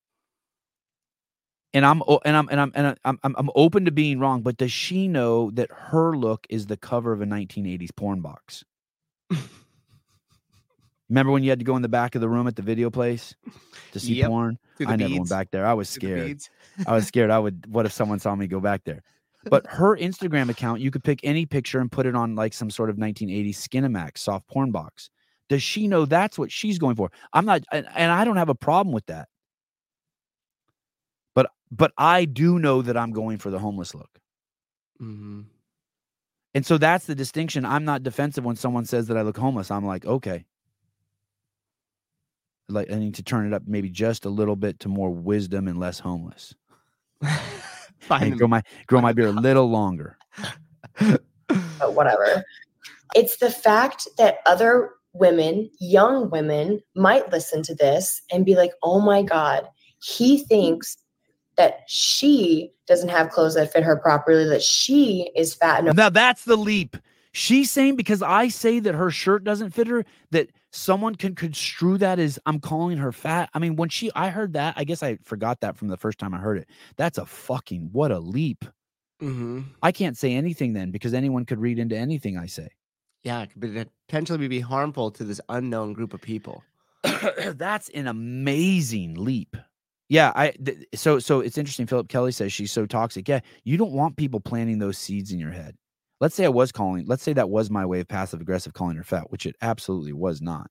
And I'm and I'm and I'm and I'm I'm I'm open to being wrong, but does she know that her look is the cover of a 1980s porn box? Remember when you had to go in the back of the room at the video place to see Yep. porn? I never went back there. I was Through scared. I was scared. I would. What if someone saw me go back there? But her Instagram account, you could pick any picture and put it on like some sort of 1980s Skinamax soft porn box. Does she know that's what she's going for? I'm not, and, and I don't have a problem with that. But but I do know that I'm going for the homeless look, Mm-hmm. and so that's the distinction. I'm not defensive when someone says that I look homeless. I'm like, okay, like I need to turn it up maybe just a little bit to more wisdom and less homeless. Find and grow my grow my beard a little longer. but whatever. It's the fact that other women, young women, might listen to this and be like, oh my God, he thinks that she doesn't have clothes that fit her properly, that she is fat. And Now that's the leap. She's saying because I say that her shirt doesn't fit her, that someone can construe that as I'm calling her fat. I mean, when she I heard that, I guess I forgot that from the first time I heard it. That's a fucking what a leap. Mm-hmm. I can't say anything then because anyone could read into anything I say. Yeah, it could potentially be harmful to this unknown group of people. That's an amazing leap. Yeah, I th- so so it's interesting. Philip Kelly says she's so toxic. Yeah, you don't want people planting those seeds in your head. Let's say I was calling. Let's say that was my way of passive aggressive calling her fat, which it absolutely was not.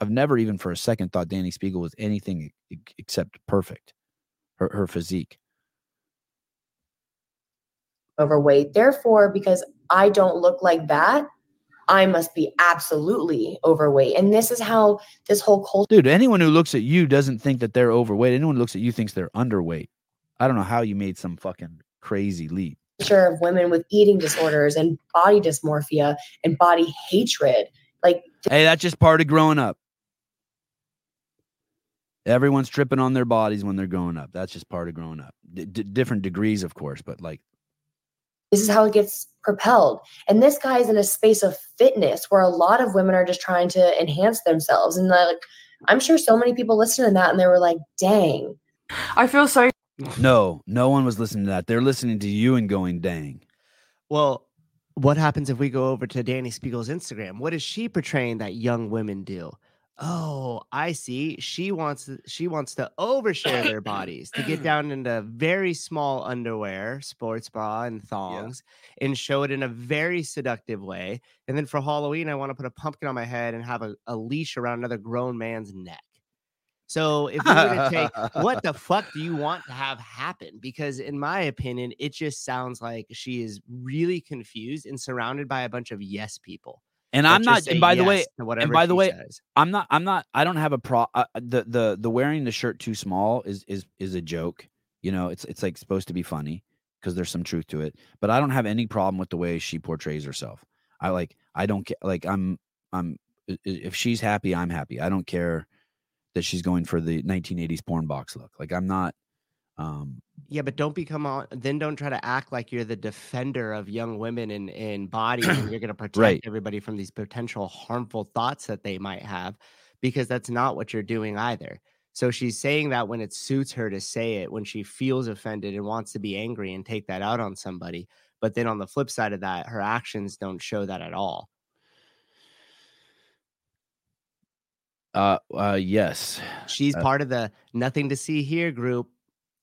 I've never even for a second thought Danny Speegle was anything except perfect. Her her physique. overweight. Therefore, because I don't look like that, I must be absolutely overweight. And this is how this whole culture Dude, anyone who looks at you doesn't think that they're overweight. Anyone who looks at you thinks they're underweight. I don't know how you made some fucking crazy leap. Of women with eating disorders and body dysmorphia and body hatred. Like Hey, that's just part of growing up. Everyone's tripping on their bodies when they're growing up. That's just part of growing up. D- d- different degrees, of course, but like, this is how it gets propelled. And this guy is in a space of fitness where a lot of women are just trying to enhance themselves. And like, I'm sure so many people listen to that and they were like, dang. I feel so no, no one was listening to that. They're listening to you and going, dang. Well, what happens if we go over to Danny Speegle's Instagram? What is she portraying that young women do? Oh, I see. She wants she wants to overshare their bodies to get down into very small underwear, sports bra and thongs, and show it in a very seductive way. And then for Halloween, I want to put a pumpkin on my head and have a, a leash around another grown man's neck. So if we were to take what the fuck do you want to have happen? Because in my opinion, it just sounds like she is really confused and surrounded by a bunch of yes people. And I'm not. And by the way, yes and by the way, says. I'm not. I'm not. I don't have a pro. Uh, the the the wearing the shirt too small is is is a joke. You know, it's it's like supposed to be funny because there's some truth to it. But I don't have any problem with the way she portrays herself. I like. I don't get like. I'm. I'm. If she's happy, I'm happy. I don't care that she's going for the 1980s porn box look. Like I'm not. Um. Yeah, but don't become on. Then don't try to act like you're the defender of young women and in bodies, and you're going to protect Right. everybody from these potential harmful thoughts that they might have, because that's not what you're doing either. So she's saying that when it suits her to say it, when she feels offended and wants to be angry and take that out on somebody. But then on the flip side of that, her actions don't show that at all. Uh. Uh. Yes. She's Uh, part of the nothing to see here group.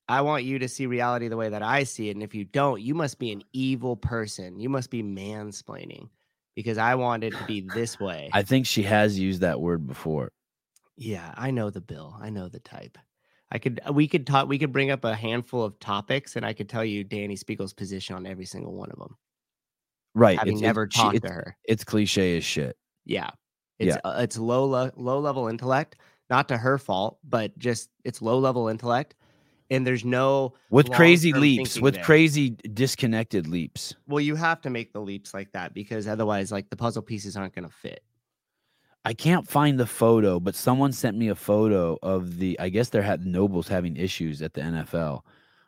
I want you to see reality the way that I see it. And if you don't, you must be an evil person. You must be mansplaining because I want it to be this way. I think she has used that word before. yeah, I know the bill. I know the type. I could we could talk we could bring up a handful of topics and I could tell you Danny Speegle's position on every single one of them. Right. Having it's- never it's- she- talked to her. It's cliche as shit. Yeah. It's Yeah. uh, it's low le- low level intellect, not to her fault, but just it's low level intellect and there's no with crazy leaps with there. crazy disconnected leaps Well, you have to make the leaps like that because otherwise, like the puzzle pieces aren't going to fit. i can't find the photo but someone sent me a photo of the i guess they're had nobles having issues at the nfl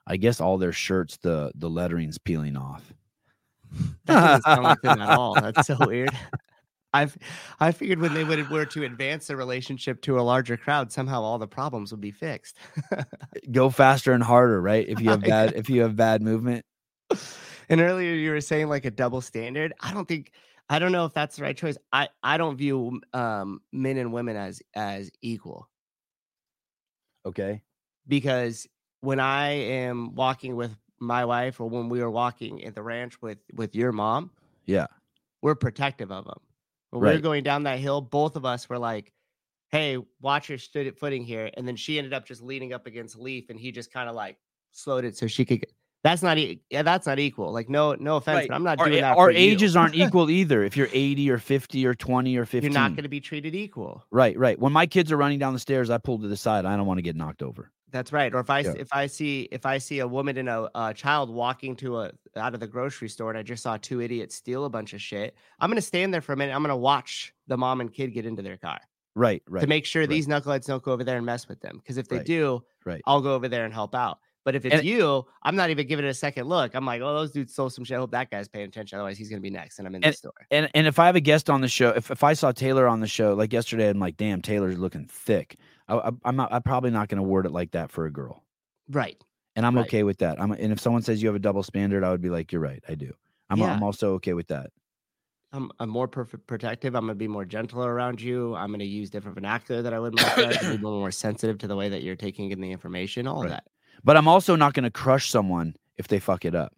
i guess all their shirts the the lettering's peeling off That doesn't sound like them at all. That's so weird. I've I figured when they would were to advance the relationship to a larger crowd, somehow all the problems would be fixed. go faster and harder right if you have bad if you have bad movement and earlier you were saying like a double standard. I don't think I don't know if that's the right choice. I I don't view um men and women as as equal. okay because when I am walking with my wife or when we were walking at the ranch with with your mom, yeah we're protective of them. When we were going down that hill, both of us were like, "Hey, watch your stood at footing here." And then she ended up just leaning up against Leaf, and he just kind of like slowed it so she could. Get, that's not e- yeah, that's not equal. Like no no offense, Right. but I'm not our, doing that. our ages aren't equal either if you're 80 or 50 or 20 or 15 You're not going to be treated equal. right right when my kids are running down the stairs i pull to the side i don't want to get knocked over That's right. Or if I Yeah. if I see if I see a woman and a, a child walking to a out of the grocery store and I just saw two idiots steal a bunch of shit, I'm gonna stand there for a minute. I'm gonna watch the mom and kid get into their car right right to make sure right. these knuckleheads don't go over there and mess with them. Because if they Right. do, right I'll go over there and help out. But if it's And- you, I'm not even giving it a second look. I'm like, oh, those dudes stole some shit. I hope that guy's paying attention. Otherwise, he's gonna be next, and I'm in And- the store. and and if I have a guest on the show, if, if I saw Taylor on the show like yesterday, I'm like, damn, Taylor's looking thick. I, I'm not. I'm probably not going to word it like that for a girl, Right. and I'm Right. okay with that. I'm and if someone says you have a double standard, I would be like, you're right, I do. I'm Yeah. I'm also okay with that. I'm, I'm more perfect protective. I'm gonna be more gentle around you. I'm gonna use different vernacular that I would my friends. Be more sensitive to the way that you're taking in the information. All Right. that. But I'm also not going to crush someone if they fuck it up.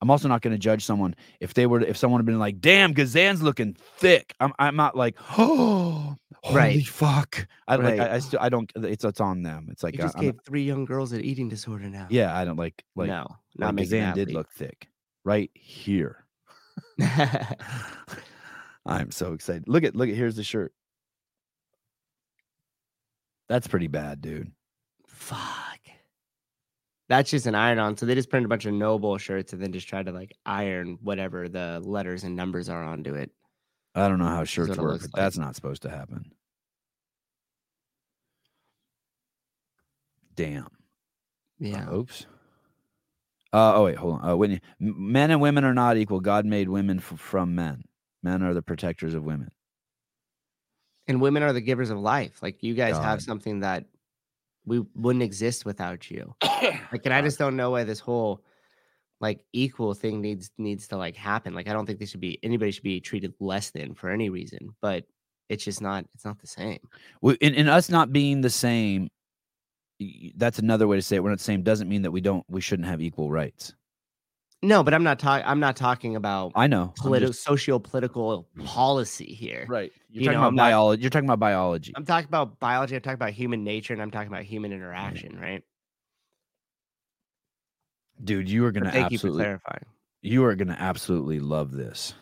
I'm also not going to judge someone if they were if someone had been like, "Damn, Gazan's looking thick." I'm I'm not like, "Oh, holy Right. fuck." I like Right. I, I still I don't. It's it's on them. It's like You just I, gave three young girls an eating disorder now. yeah. I don't like like no, like not making Gazan did look thick right here. I'm so excited. Look at look at here's the shirt. That's pretty bad, dude. Fuck. That's just an iron on. So they just printed a bunch of Nobull shirts and then just tried to like iron whatever the letters and numbers are onto it. I don't know how shirts work, but like. that's not supposed to happen. Damn. Yeah. Oops. Uh, oh wait, hold on. Uh, Whitney, men and women are not equal. God made women f- from men. Men are the protectors of women. And women are the givers of life. Like you guys God. have something that we wouldn't exist without you. Like, and I just don't know why this whole like equal thing needs needs to like happen. Like, I don't think they should be anybody should be treated less than for any reason. But it's just not. It's not the same. We, in, in us not being the same, y- y- that's another way to say it. We're not the same. Doesn't mean that we don't. We shouldn't have equal rights. No, but I'm not talking. I'm not talking about I know. Political, just- socio-political policy here. right. You're You talking know, about I'm not- biology. You're talking about biology. I'm talking about biology. I'm talking about human nature, and I'm talking about human interaction. Right. Dude, you are gonna thank you for absolutely. clarifying. You are gonna absolutely love this.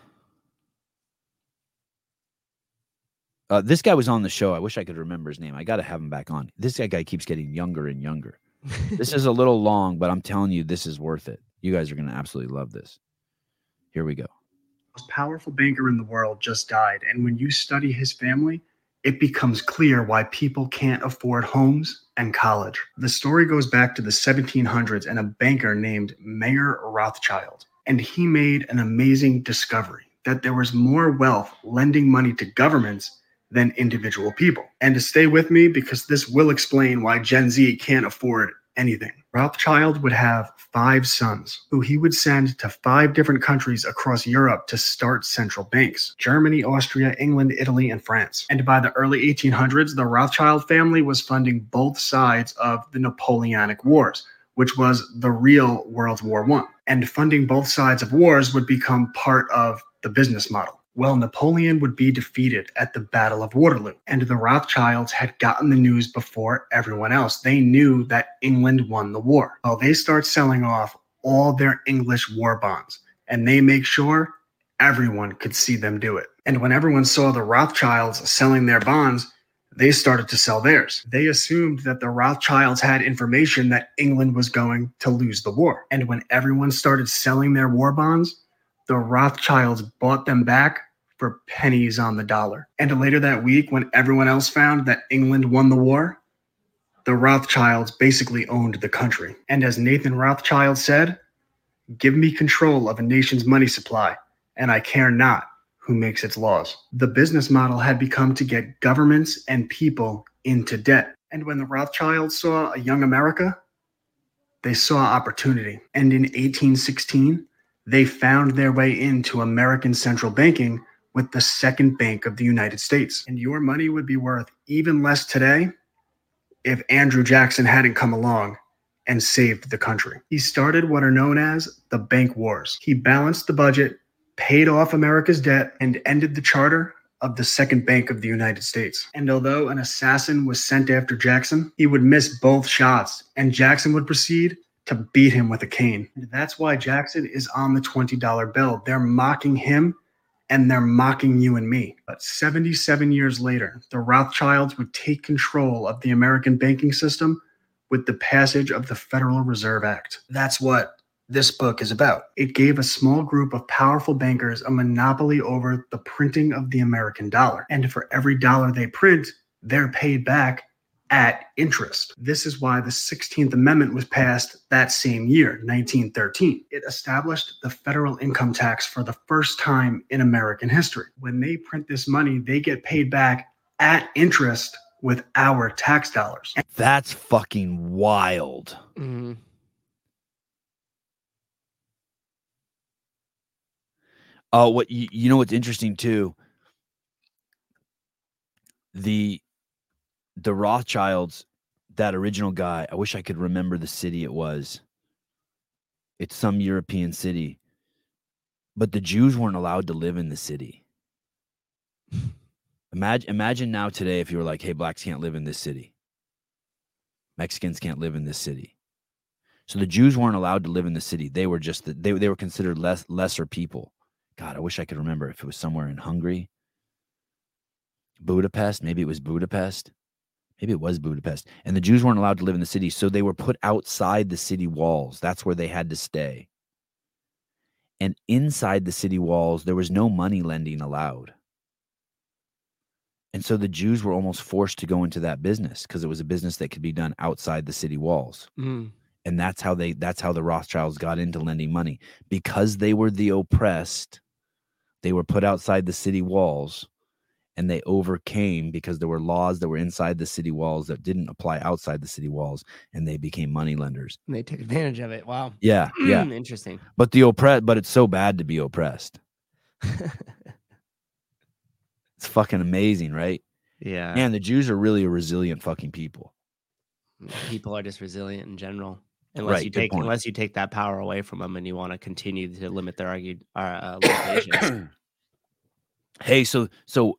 Uh, this guy was on the show. I wish I could remember his name. I got to have him back on. This guy, guy keeps getting younger and younger. This is a little long, but I'm telling you, this is worth it. You guys are going to absolutely love this. Here we go. most powerful banker in the world just died. And when you study his family, it becomes clear why people can't afford homes and college. The story goes back to the 1700s and a banker named Mayer Rothschild. And he made an amazing discovery that there was more wealth lending money to governments than individual people. And to stay with me, because this will explain why Gen Z can't afford anything. Rothschild would have five sons who he would send to five different countries across Europe to start central banks Germany, Austria, England, Italy, and France. And by the early 1800s, the Rothschild family was funding both sides of the Napoleonic Wars, which was the real World War I. And funding both sides of wars would become part of the business model. Well, Napoleon would be defeated at the Battle of Waterloo, and the Rothschilds had gotten the news before everyone else. They knew that England won the war. Well, they start selling off all their English war bonds, and they make sure everyone could see them do it. And when everyone saw the Rothschilds selling their bonds, they started to sell theirs. They assumed that the Rothschilds had information that England was going to lose the war. And when everyone started selling their war bonds, the Rothschilds bought them back for pennies on the dollar. And later that week, when everyone else found that England won the war, the Rothschilds basically owned the country. And as Nathan Rothschild said, give me control of a nation's money supply, and I care not who makes its laws. The business model had become to get governments and people into debt. And when the Rothschilds saw a young America, they saw opportunity. And in 1816, they found their way into American central banking with the second bank of the United States. And your money would be worth even less today if Andrew Jackson hadn't come along and saved the country. He started what are known as the bank wars. He balanced the budget, paid off America's debt, and ended the charter of the second bank of the United States. And although an assassin was sent after Jackson, he would miss both shots, and Jackson would proceed to beat him with a cane. And that's why Jackson is on the $20 bill. They're mocking him and they're mocking you and me. But 77 years later, the Rothschilds would take control of the American banking system with the passage of the Federal Reserve Act. That's what this book is about. It gave a small group of powerful bankers a monopoly over the printing of the American dollar. And for every dollar they print, they're paid back at interest. This is why the 16th Amendment was passed that same year, 1913. It established the federal income tax for the first time in American history. When they print this money, they get paid back at interest with our tax dollars. That's fucking wild. Mhm. Oh, what you, you know what's interesting too? The the Rothschilds, that original guy, I wish I could remember the city it was. It's some European city. but the Jews weren't allowed to live in the city. Imagine, imagine now today if you were like, "Hey, blacks can't live in this city. Mexicans can't live in this city." So the Jews weren't allowed to live in the city. They were just the, they they were considered less lesser people. God, I wish I could remember if it was somewhere in Hungary, Budapest. Maybe it was Budapest. Maybe it was Budapest. And the Jews weren't allowed to live in the city, so they were put outside the city walls. That's where they had to stay. And inside the city walls, there was no money lending allowed. And so the Jews were almost forced to go into that business because it was a business that could be done outside the city walls. Mm. And that's how they that's how the Rothschilds got into lending money. Because they were the oppressed, they were put outside the city walls and they overcame because there were laws that were inside the city walls that didn't apply outside the city walls and they became money lenders. And they took advantage of it. Wow. Yeah, yeah. Interesting. But the oppressed but it's so bad to be oppressed. It's fucking amazing, right? Yeah. Man, the Jews are really a resilient fucking people. People are just resilient in general. Unless Right, you take point. unless you take that power away from them and you want to continue to limit their argued uh, uh, limitations. Hey, so so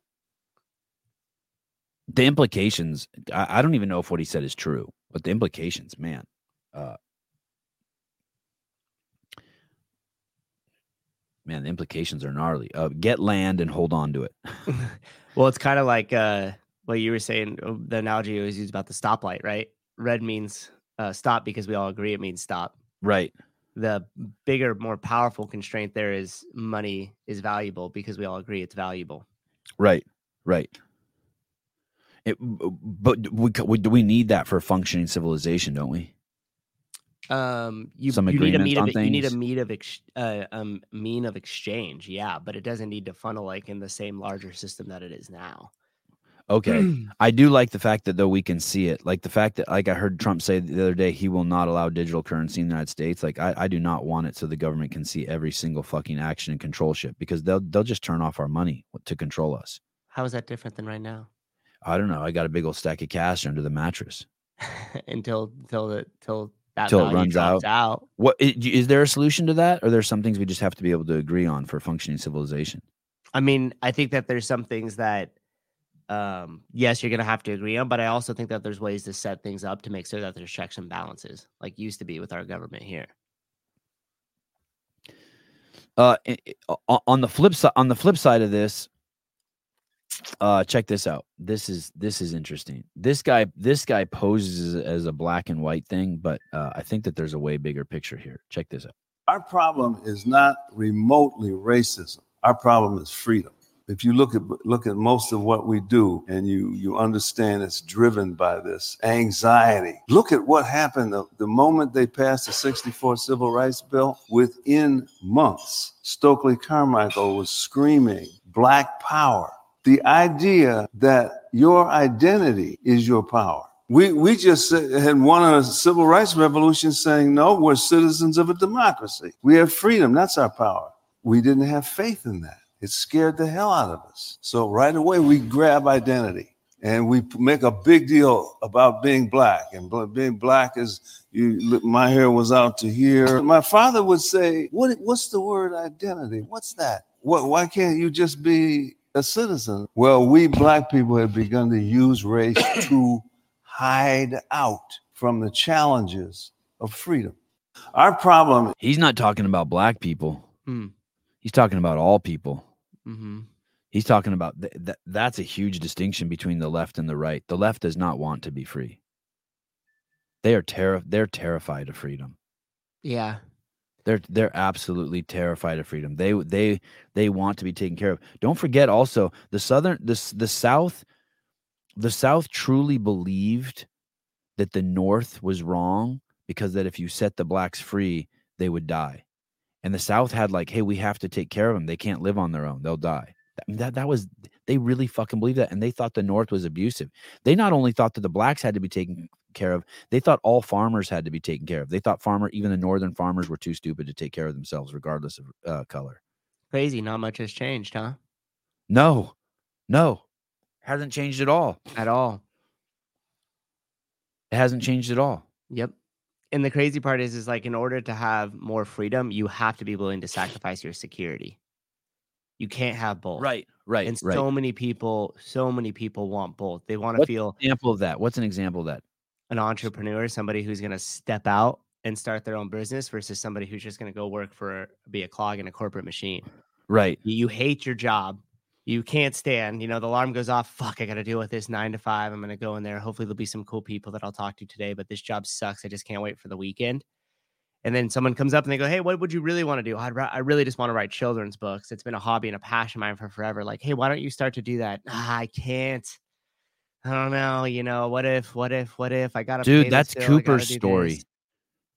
the implications, I, I don't even know if what he said is true, but the implications, man. Uh man, the implications are gnarly. Uh, get land and hold on to it. well, it's kind of like uh, what you were saying. uh, The analogy you always use about the stoplight, right? Red means uh, stop because we all agree it means stop. Right. The bigger, more powerful constraint there is money is valuable because we all agree it's valuable. Right. Right. It, but we, we do we need that for a functioning civilization, don't we? Um, you, Some you need a agreements mean of on you need a things? mean of ex, uh, um mean of exchange, yeah, but it doesn't need to funnel like in the same larger system that it is now. Okay. I do like the fact that though we can see it, like the fact that like I heard Trump say the other day he will not allow digital currency in the United States. Like I, I do not want it so the government can see every single fucking action and control shit because they'll they'll just turn off our money to control us. How is that different than right now? I don't know. I got a big old stack of cash under the mattress. until until the till that Till it runs out. out. What is there a solution to that, or there's some things we just have to be able to agree on for functioning civilization? I mean, I think that there's some things that, um, yes, you're gonna have to agree on, but I also think that there's ways to set things up to make sure that there's checks and balances, like used to be with our government here. Uh, i- i- o- on the flip side, on the flip side of this, uh, check this out. This is this is interesting. This guy, this guy poses as, a black and white thing, but uh, I think that there's a way bigger picture here. Check this out. Our problem is not remotely racism. Our problem is freedom. If you look at look at most of what we do and you you understand it's driven by this anxiety. Look at what happened the, the moment they passed the 64 civil rights bill within months. Stokely Carmichael was screaming black power. The idea that your identity is your power. We, we just had won a civil rights revolution saying, no, we're citizens of a democracy. We have freedom. That's our power. We didn't have faith in that. It scared the hell out of us. So right away, we grab identity and we make a big deal about being black. And being black is, you, my hair was out to here. My father would say, what, what's the word identity? What's that? What, why can't you just be a citizen? Well, we black people have begun to use race to hide out from the challenges of freedom. Our problem He's not talking about black people. Hmm. He's talking about all people. Mm-hmm. He's talking about th- that. That's a huge distinction between the left and the right. The left does not want to be free. They are terri- They're terrified of freedom. Yeah. They're they're absolutely terrified of freedom. They they they want to be taken care of. Don't forget also the southern the the south the south truly believed that the north was wrong because that if you set the blacks free they would die. And the south had like hey we have to take care of them. They can't live on their own. They'll die. That that, that was they really fucking believed that and they thought the north was abusive. They not only thought that the blacks had to be taken care of, they thought all farmers had to be taken care of. They thought farmer, even the northern farmers, were too stupid to take care of themselves, regardless of uh, color. Crazy. Not much has changed, huh? No, no, hasn't changed at all. At all. It hasn't changed at all. Yep. and the crazy part is, is like in order to have more freedom, you have to be willing to sacrifice your security. You can't have both. Right, right, And right. so many people, so many people want both. They want to What's feel example of that? What's an example of that? An entrepreneur, somebody who's going to step out and start their own business versus somebody who's just going to go work for be a clog in a corporate machine. Right. You, hate your job. You can't stand, you know, the alarm goes off. Fuck, I got to deal with this nine to five. I'm going to go in there. Hopefully, there'll be some cool people that I'll talk to today, but this job sucks. I just can't wait for the weekend. And then someone comes up and they go, Hey, what would you really want to do? I'd, I really just want to write children's books. It's been a hobby and a passion of mine for forever. Like, hey, why don't you start to do that? "Ah, I can't. I don't know. You know, what if, what if, what if I got to Dude, that's Cooper's story.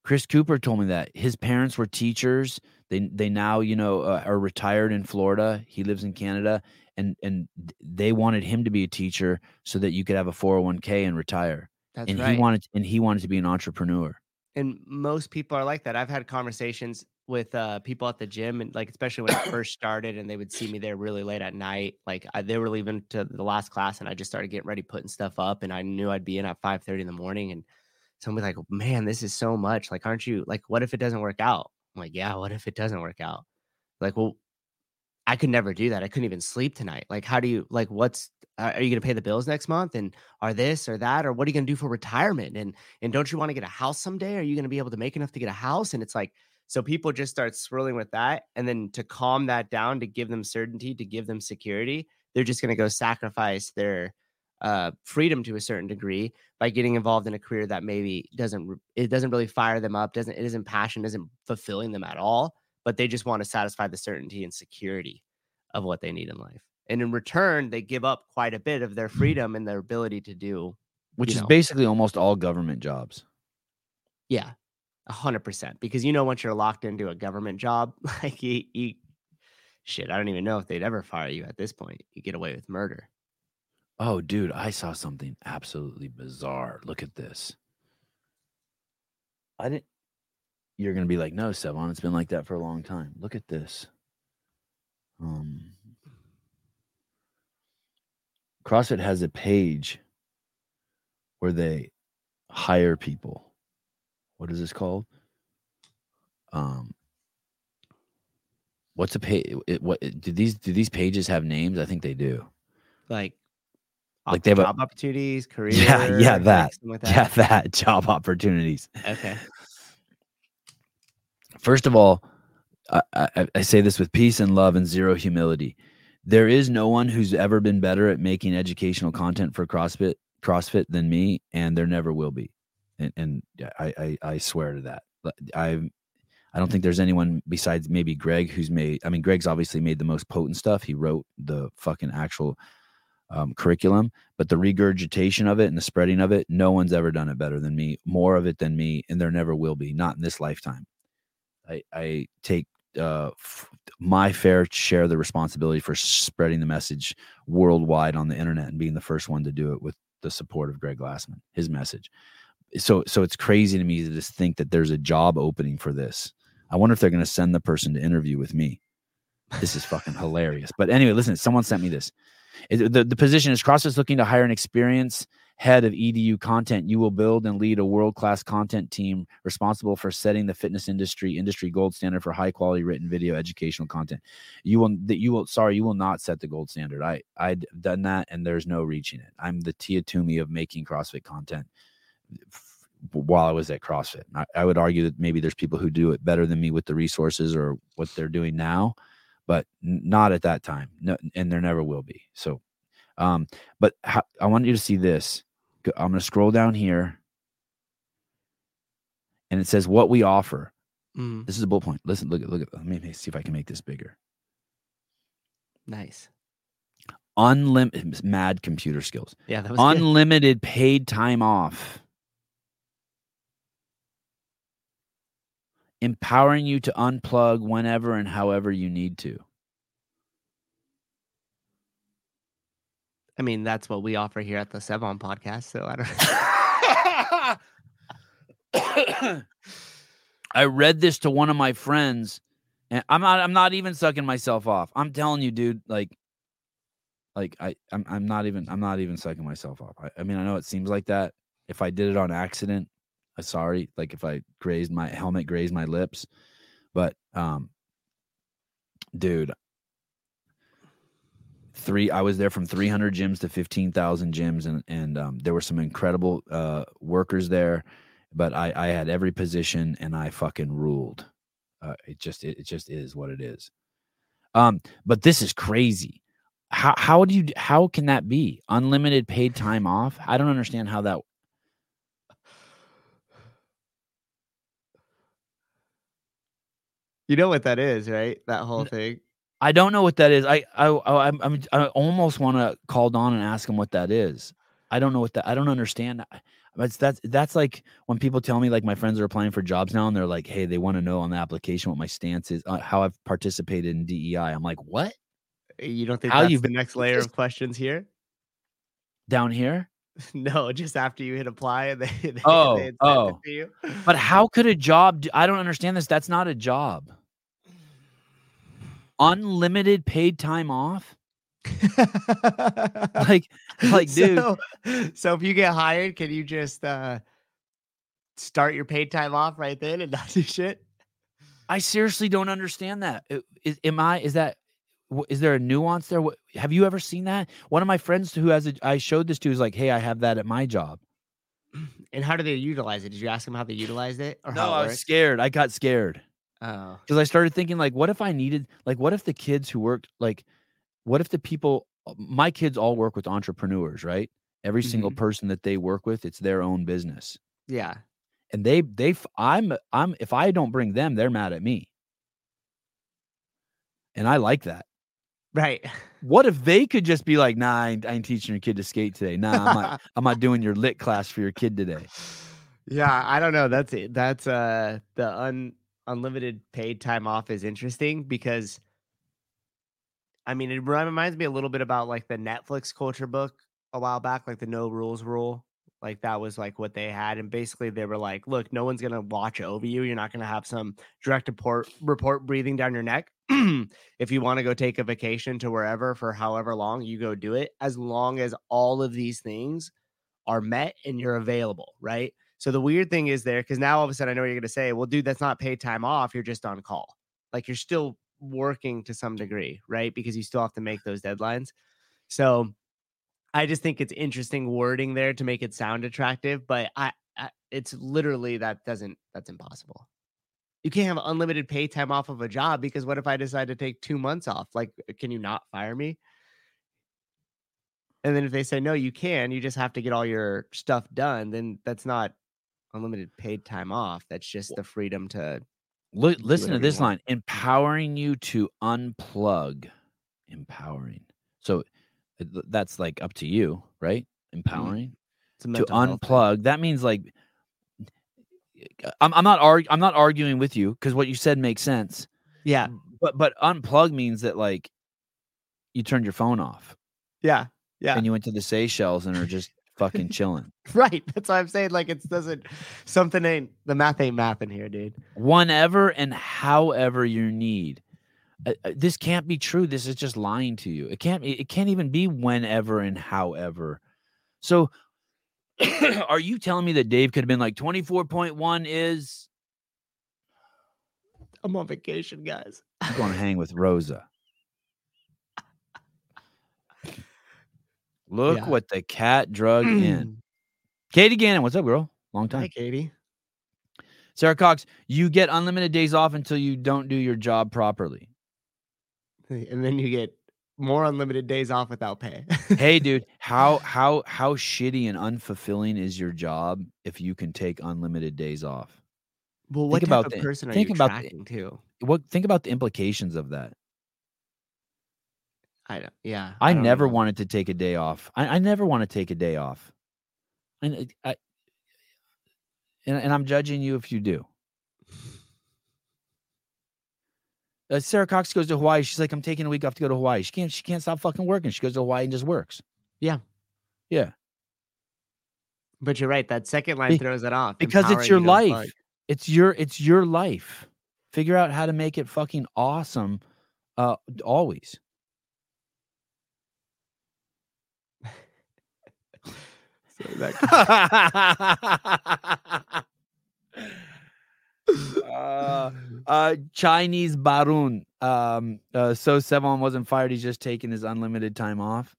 Chris Cooper told me that his parents were teachers. They they now you know uh, are retired in Florida. He lives in Canada, and and they wanted him to be a teacher so that you could have a four hundred one k and retire. That's and right. he wanted and he wanted to be an entrepreneur. and most people are like that. I've had conversations with uh, people at the gym, and like especially when I first started, and they would see me there really late at night. Like I, they were leaving to the last class, and I just started getting ready, putting stuff up, and I knew I'd be in at five thirty in the morning, and somebody like, "Man, this is so much. Like, aren't you like? What if it doesn't work out?" I'm like, "Yeah, what if it doesn't work out?" Like, well, I could never do that. I couldn't even sleep tonight. Like, how do you like? What's are you going to pay the bills next month? And are this or that, or what are you going to do for retirement? And and don't you want to get a house someday? Are you going to be able to make enough to get a house? And it's like, so people just start swirling with that, and then to calm that down, to give them certainty, to give them security, they're just going to go sacrifice their uh, freedom to a certain degree by getting involved in a career that maybe doesn't it doesn't really fire them up, doesn't it isn't passion, isn't fulfilling them at all, but they just want to satisfy the certainty and security of what they need in life. And in return, they give up quite a bit of their freedom and their ability to do, which is know, basically almost all government jobs. yeah, a hundred percent. Because you know, once you're locked into a government job, like you, you, shit, I don't even know if they'd ever fire you at this point. You get away with murder. Oh, dude, I saw something absolutely bizarre. Look at this. I didn't. You're gonna be like, no, Sevan, it's been like that for a long time. Look at this. Um, CrossFit has a page where they hire people. What is this called? Um, what's a page? It, what do these do these pages have names? I think they do. Like, Like they have a- job opportunities, career. Yeah, yeah, like that. Yeah, that job opportunities. Okay. First of all, I, I, I say this with peace and love and zero humility. There is no one who's ever been better at making educational content for CrossFit CrossFit than me, and there never will be. And, and I, I I swear to that. I I don't think there's anyone besides maybe Greg who's made. I mean, Greg's obviously made the most potent stuff. He wrote the fucking actual um, curriculum, but the regurgitation of it and the spreading of it, no one's ever done it better than me. More of it than me, and there never will be. Not in this lifetime. I, I take uh, f- my fair share of the responsibility for spreading the message worldwide on the internet and being the first one to do it with the support of Greg Glassman, his message. So, so it's crazy to me to just think that there's a job opening for this. I wonder if they're going to send the person to interview with me. This is fucking hilarious. But anyway, listen, someone sent me this. It- the, the position is CrossFit's looking to hire an experienced head of EDU content. You will build and lead a world class content team responsible for setting the fitness industry industry gold standard for high quality written video educational content. You will that you will sorry you will not set the gold standard. I I'd done that and there's no reaching it. I'm the Tia Toomey of making CrossFit content while I was at CrossFit. I, I would argue that maybe there's people who do it better than me with the resources or what they're doing now, but not at that time. No, and there never will be. So, um, but ho- I want you to see this. I'm going to scroll down here, and it says what we offer. Mm, This is a bullet point. Listen, look at look at. Let me see if I can make this bigger. nice. Unlimited mad computer skills. Yeah, that was good. Unlimited paid time off. Empowering you to unplug whenever and however you need to. I mean, that's what we offer here at the Sevan podcast. So I don't. I read this to one of my friends, and I'm not. I'm not even sucking myself off. I'm telling you, dude. Like, like I. I'm. I'm not even. I'm not even sucking myself off. I, I mean, I know it seems like that. If I did it on accident, sorry, like if I grazed my helmet grazed my lips, but um, dude, three I was there from 300 gyms to 15,000 gyms, and and um, there were some incredible uh workers there, but I I had every position and I fucking ruled. Uh, it just it, it just is what it is. Um, but this is crazy. How how do you how can that be unlimited paid time off? I don't understand how that You know what that is, right? That whole thing. I don't know what that is. I I I I'm, I'm almost want to call Don and ask him what that is. I don't know what that. I don't understand. That's that's that's like when people tell me like my friends are applying for jobs now and they're like, hey, they want to know on the application what my stance is, uh, how I've participated in DEI. I'm like, what You don't think How that's you've the next layer of questions here? down here? No, just after you hit apply they, they, Oh, they oh. it to you. But how could a job? Do, I don't understand this. That's not a job. Unlimited paid time off. like, like, dude. So, so if you get hired, can you just uh start your paid time off right then and not do shit? I seriously don't understand that. Is, am I? Is that? Is there a nuance there? What, have you ever seen that? One of my friends who has a, I showed this to is like, hey, I have that at my job. And how do they utilize it? Did you ask them how they utilized it? Or No, I was scared. I got scared Oh. because I started thinking like, what if I needed like, what if the kids who worked like, what if the people, uh, my kids all work with entrepreneurs, right? Every single Mhm. person that they work with, it's their own business, Yeah. and they they, I'm, I'm if I don't bring them, they're mad at me, and I like that. Right. What if they could just be like, nah, I ain't, I ain't teaching your kid to skate today. Nah, I'm not, I'm not doing your lit class for your kid today. Yeah, I don't know. That's it. That's uh the un unlimited paid time off is interesting because I mean it reminds me a little bit about like the Netflix culture book a while back, like the no rules rule. Like that was like what they had. And basically they were like, look, no one's gonna watch over you. You're not gonna have some direct report report breathing down your neck. if you want to go take a vacation to wherever for however long, you go do it, as long as all of these things are met and you're available, right? So the weird thing is there, because now all of a sudden I know what you're gonna say, well, dude, that's not paid time off. You're just on call. Like you're still working to some degree, right? Because you still have to make those deadlines. So I just think it's interesting wording there to make it sound attractive, but I, I it's literally that doesn't that's impossible. You can't have unlimited pay time off of a job because what if I decide to take two months off? Like, uh, can you not fire me? And then if they say no, you can, you just have to get all your stuff done, then that's not unlimited paid time off. That's just the freedom to do listen to this line empowering you to unplug. Empowering. So uh, that's like up to you, right? Empowering It's a to health thing. unplug. That means like, I'm, I'm not arg- I'm not arguing with you because what you said makes sense. Yeah. But but unplug means that like you turned your phone off Yeah. Yeah. and you went to the Seychelles and are just fucking chilling. Right. That's why I'm saying like it doesn't something ain't the math ain't math in here, dude. whenever and however you need. Uh, uh, this can't be true. This is just lying to you. It can't. It it can't even be whenever and however. So, are you telling me that Dave could have been like twenty four point one is I'm on vacation, guys. I'm going to hang with Rosa? Look Yeah. what the cat drug in. Mm. Katie Gannon, what's up, girl? Long time. Hi, Katie. Sarah Cox, you get unlimited days off until you don't do your job properly. And then you get more unlimited days off without pay. hey dude how how how shitty and unfulfilling is your job if you can take unlimited days off well, what think type about of the- person are think you about the- tracking to? what think about the implications of that I don't yeah. i, don't never know. wanted to take a day off i, I never want to take a day off and it- I, and, and i'm judging you if you do uh, sarah cox goes to hawaii she's like i'm taking a week off to go to hawaii she can't she can't stop fucking working she goes to hawaii and just works Yeah. yeah But you're right. That second line Be- throws it off. because it's your you life it's your it's your life figure out how to make it fucking awesome uh always So that- Uh, Chinese Barun. Um, uh, so Sevan wasn't fired. He's just taking his unlimited time off.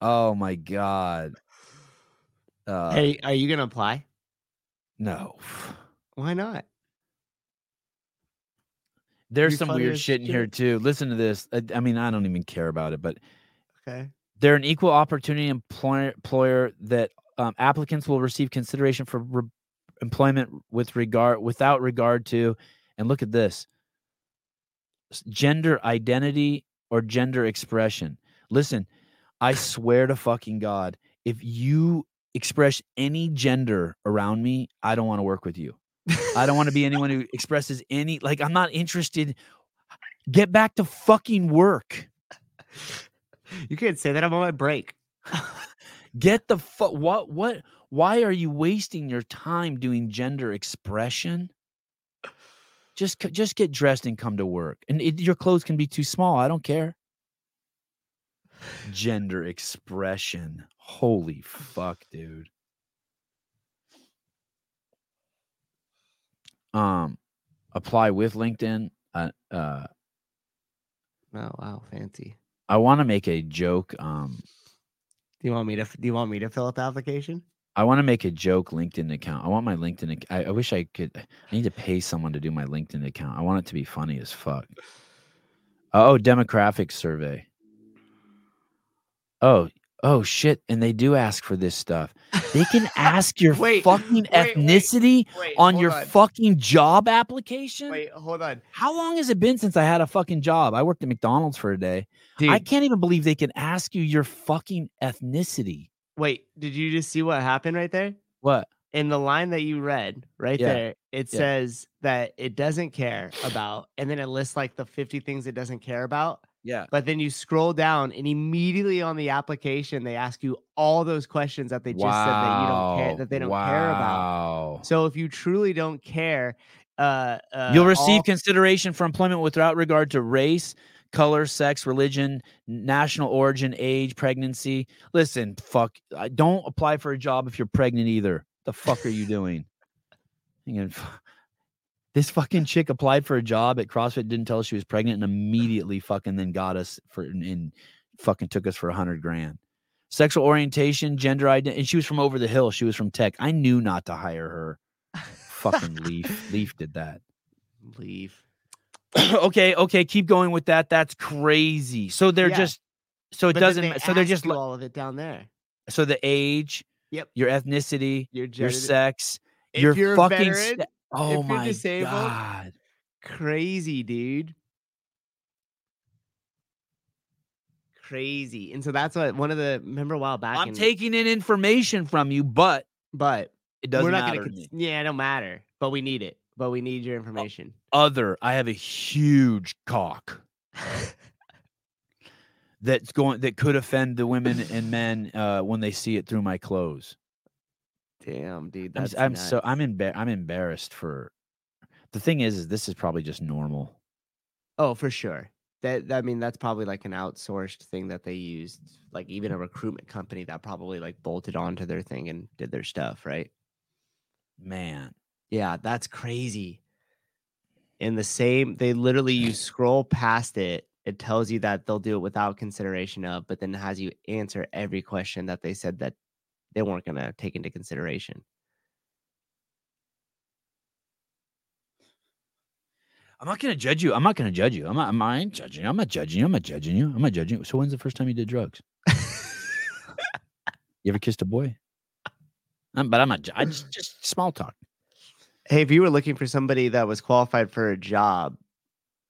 oh my god. Uh, hey, are you gonna apply? no. Why not? There's Be some weird shit in here too. Listen to this. I, I mean, I don't even care about it, but Okay. they're an equal opportunity employer, employer that um, applicants will receive consideration for re- employment with regard without regard to and look at this. Gender identity or gender expression. Listen i swear to fucking god if you express any gender around me i don't want to work with you. I don't want to be anyone who expresses any like i'm not interested. Get back to fucking work You can't say that. I'm on my break. Get the fuck what what why are you wasting your time doing gender expression? Just just get dressed and come to work. And it, your clothes can be too small. I don't care. Gender expression. Holy fuck, dude. Um apply with LinkedIn. Uh, uh Oh wow, fancy. I want to make a joke um Do you want me to? Do you want me to fill out the application? I want to make a joke LinkedIn account. I want my LinkedIn. I, I wish I could. I need to pay someone to do my LinkedIn account. I want it to be funny as fuck. Oh, demographic survey. Oh, oh shit! And they do ask for this stuff. They can ask your Wait, fucking wait, ethnicity wait, on your on. fucking job application. Wait, hold on, How long has it been since I had a fucking job? I worked at McDonald's for a day. dude. I can't even believe they can ask you your fucking ethnicity. Wait, did you just see what happened right there? What? In the line that you read right Yeah, there, it yeah. says that it doesn't care about, and then it lists like the 50 things it doesn't care about. Yeah. But then you scroll down, and immediately on the application, they ask you all those questions that they just said that you don't care, that they don't care about. So if you truly don't care, uh, uh You'll receive all- consideration for employment without regard to race, color, sex, religion, national origin, age, pregnancy. Listen, fuck, don't apply for a job if you're pregnant either. The fuck are you doing? You f- This fucking chick applied for a job at CrossFit, didn't tell us she was pregnant, and immediately fucking then got us for and, fucking took us for a hundred grand. Sexual orientation, gender identity, and she was from over the hill. She was from tech. I knew not to hire her. fucking Leaf. Leaf did that. leave. okay, okay, keep going with that. That's crazy. So they're Yeah. just so it But doesn't so they're just all of it down there. so the age, Yep. your ethnicity, Your your sex, If your fucking veteran, se- oh if you're my disabled, god. crazy, dude. Crazy. And so that's what one of the remember a while back. I'm in- taking in information from you, but but it doesn't we're not matter gonna. to me. Cons- yeah, it don't matter. But we need it. But we need your information. Other, I have a huge cock that's going that could offend the women and men uh, when they see it through my clothes. Damn, dude. I'm, I'm so. I'm embar- I'm embarrassed for. The thing is, is this is probably just normal. Oh, for sure. That I mean, that's probably like an outsourced thing that they used. Like even a recruitment company that probably like bolted onto their thing and did their stuff, right? Man, Yeah, that's crazy. In the same, they literally you scroll past it. It tells you that they'll do it without consideration of, but then has you answer every question that they said that they weren't gonna take into consideration. I'm not gonna judge you. I'm not gonna judge you. I'm not. I'm, I ain't judging you. I'm not judging you. I'm not judging you. I'm not judging you. So when's the first time you did drugs? you ever kissed a boy? Um, but I'm not. I just just small talk. Hey, if you were looking for somebody that was qualified for a job,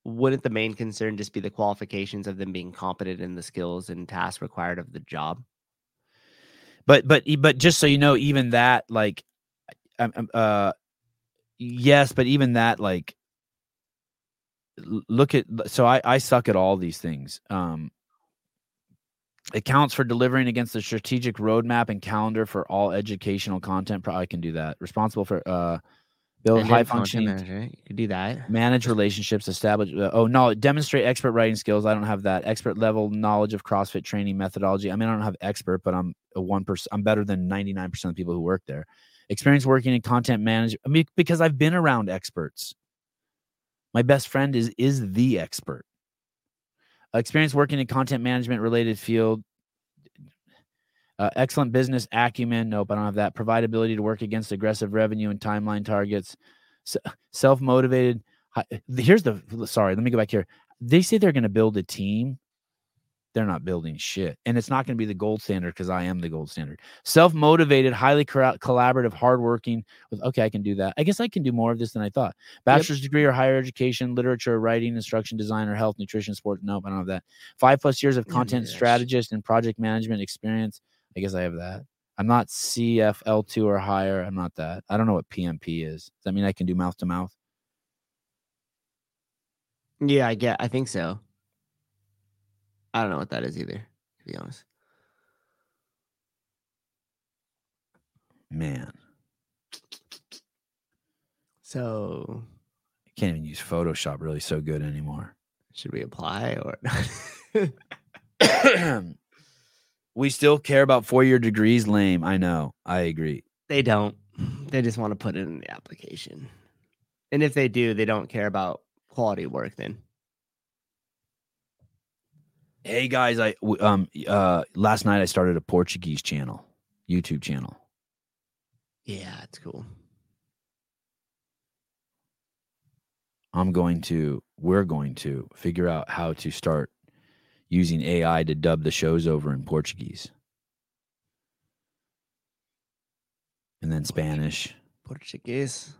wouldn't the main concern just be the qualifications of them being competent in the skills and tasks required of the job? But but but just so you know, even that like, uh, yes, but even that like, look at so I I suck at all these things. Um, accounts for delivering against the strategic roadmap and calendar for all educational content. Pro- I can do that. Responsible for uh, build high functioning manager, You could do that. manage relationships, establish. Uh, oh no, demonstrate expert writing skills. I don't have that. Expert level knowledge of CrossFit training methodology. I mean, I don't have expert, but I'm a one percent. I'm better than ninety nine percent of the people who work there. Experience working in content management. I mean, because I've been around experts. My best friend is is the expert. Experience working in content management related field. Uh, excellent business acumen. Nope, I don't have that. Provide ability to work against aggressive revenue and timeline targets. Self motivated. Here's the sorry. Let me go back here. They say they're going to build a team. They're not building shit, and it's not going to be the gold standard because I am the gold standard. Self motivated, highly corra- collaborative, hardworking. With okay, I can do that. I guess I can do more of this than I thought. Bachelor's degree or higher education, literature, writing, instruction, design, or health, nutrition, sport. Nope, I don't have that. Five plus years of content that's- strategist and project management experience. I guess I have that. I'm not CFL2 or higher. I'm not that. I don't know what PMP is. Does that mean I can do mouth to mouth? Yeah, I get. I think so. I don't know what that is either. To be honest. Man, So I can't even use Photoshop really so good anymore. should we apply or? we still care about four year degrees. Lame. I know. I agree. they don't. They just want to put it in the application, and if they do, they don't care about quality work. Then Hey guys, I um uh last night I started a Portuguese channel, YouTube channel. yeah, it's cool. I'm going to we're going to figure out how to start using AI to dub the shows over in Portuguese. And then Spanish. Portuguese.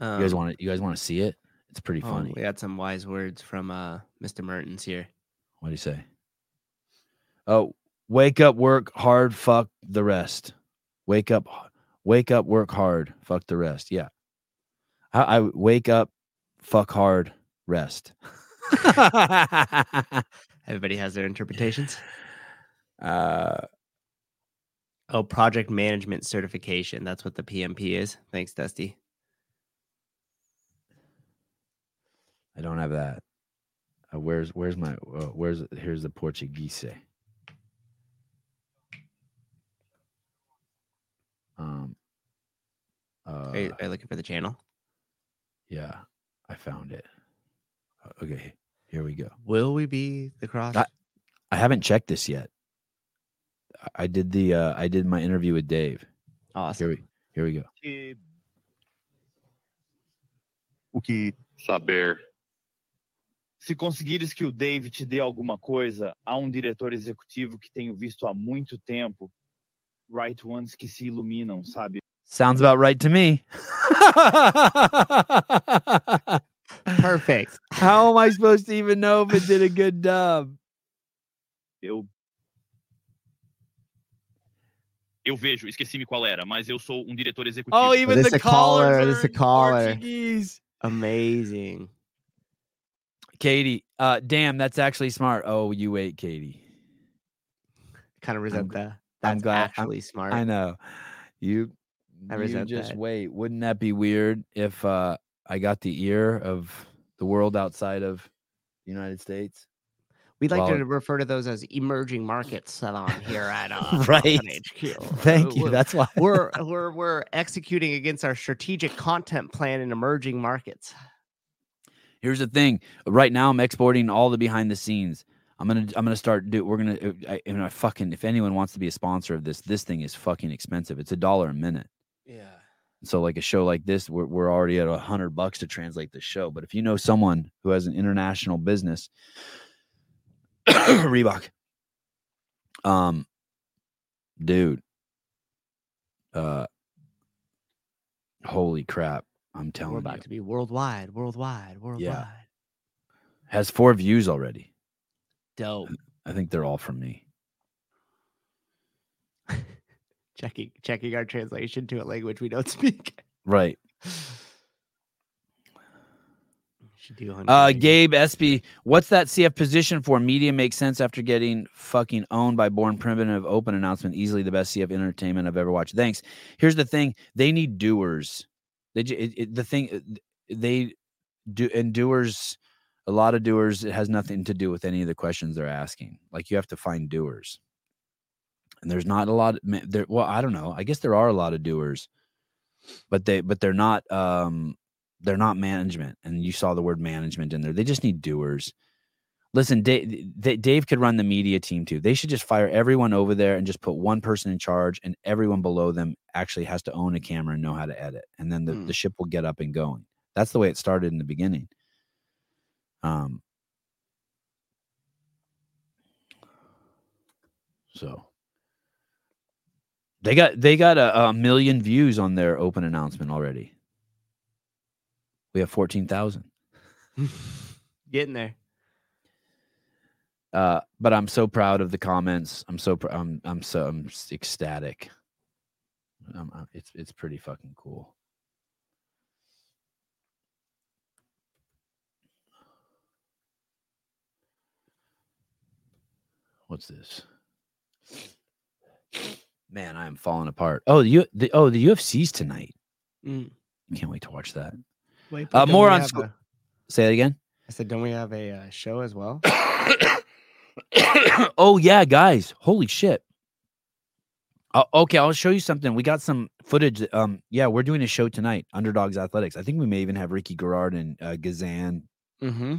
You guys Um, want to you guys want to see it? It's pretty oh, funny. we had some wise words from uh, Mr. Mertens here. What do you say? Oh, wake up, work hard, fuck the rest. Wake up, wake up, work hard, fuck the rest. Yeah. I, I wake up, fuck hard, rest. Everybody has their interpretations. uh, Oh, project management certification. That's what the PMP is. Thanks, Dusty. I don't have that. Uh, where's where's my uh, where's here's the Portuguese. Um. Uh, Are you, are you looking for the channel? yeah, I found it. Uh, Okay, here we go. Will we be the cross? I, I haven't checked this yet. I- did the uh, I did my interview with Dave. Awesome. Here we here we go. o que saber. Se conseguires que o Dave te dê alguma coisa, há um diretor executivo que tenho visto há muito tempo, right ones que se iluminam, sabe? Sounds about right to me. Perfect. How am I supposed to even know if it did a good dub? Eu Eu vejo, esqueci-me qual era, mas eu sou um diretor executivo. Oh, even This the a caller, callers this are a in caller. Portuguese. Amazing. Katie, uh, damn, that's actually smart. Oh, you wait, Katie. Kind of resent gl- that. I'm That's glad- I'm- actually smart. I know. You, I you resent just that. wait. Wouldn't that be weird if uh, I got the ear of the world outside of the United States? We'd like Well- to refer to those as emerging markets salon here at uh, Right. HQ. Thank you. We're- That's why we're we're we're executing against our strategic content plan in emerging markets. Here's the thing. Right now, I'm exporting all the behind the scenes. I'm gonna I'm gonna start do. We're gonna. I, you know, fucking. If anyone wants to be a sponsor of this, this thing is fucking expensive. It's a dollar a minute. Yeah. So like a show like this, we're we're already at a hundred bucks to translate the show. But if you know someone who has an international business, Reebok, um, dude, uh, holy crap! I'm telling We're you, about to be worldwide, worldwide, worldwide. Yeah. has four views already. Dope. I think they're all from me. Checking checking our translation to a language we don't speak. Right. Uh, Gabe Espy, what's that CF position for? Media makes sense after getting fucking owned by Born Primitive. Open announcement, easily the best CF entertainment I've ever watched. Thanks. Here's the thing: they need doers. They it, it, the thing they do and doers. A lot of doers. It has nothing to do with any of the questions they're asking. Like you have to find doers. And there's not a lot. There, well, I don't know. I guess there are a lot of doers, but they but they're not. Um, they're not management, and you saw the word management in there. They just need doers. Listen, Dave, Dave could run the media team too. They should just fire everyone over there and just put one person in charge, and everyone below them actually has to own a camera and know how to edit, and then the, Hmm. the ship will get up and going. That's the way it started in the beginning. Um. So they got they got a, a million views on their open announcement already. We have fourteen thousand. Getting there. Uh, but I'm so proud of the comments. I'm so pr- I'm I'm so I'm ecstatic. Um, uh, it's it's pretty fucking cool. What's this? Man, I am falling apart. Oh, the, U- the oh the UFC's tonight. Mm. Can't wait to watch that. Wait, Uh, more on a- Say that again. I said, don't we have a uh, show as well? oh yeah, guys! Holy shit! Uh, okay, I'll show you something. We got some footage. Um, yeah, we're doing a show tonight. Underdogs Athletics. I think we may even have Ricky Garard and uh, Gazan, Mm-hmm.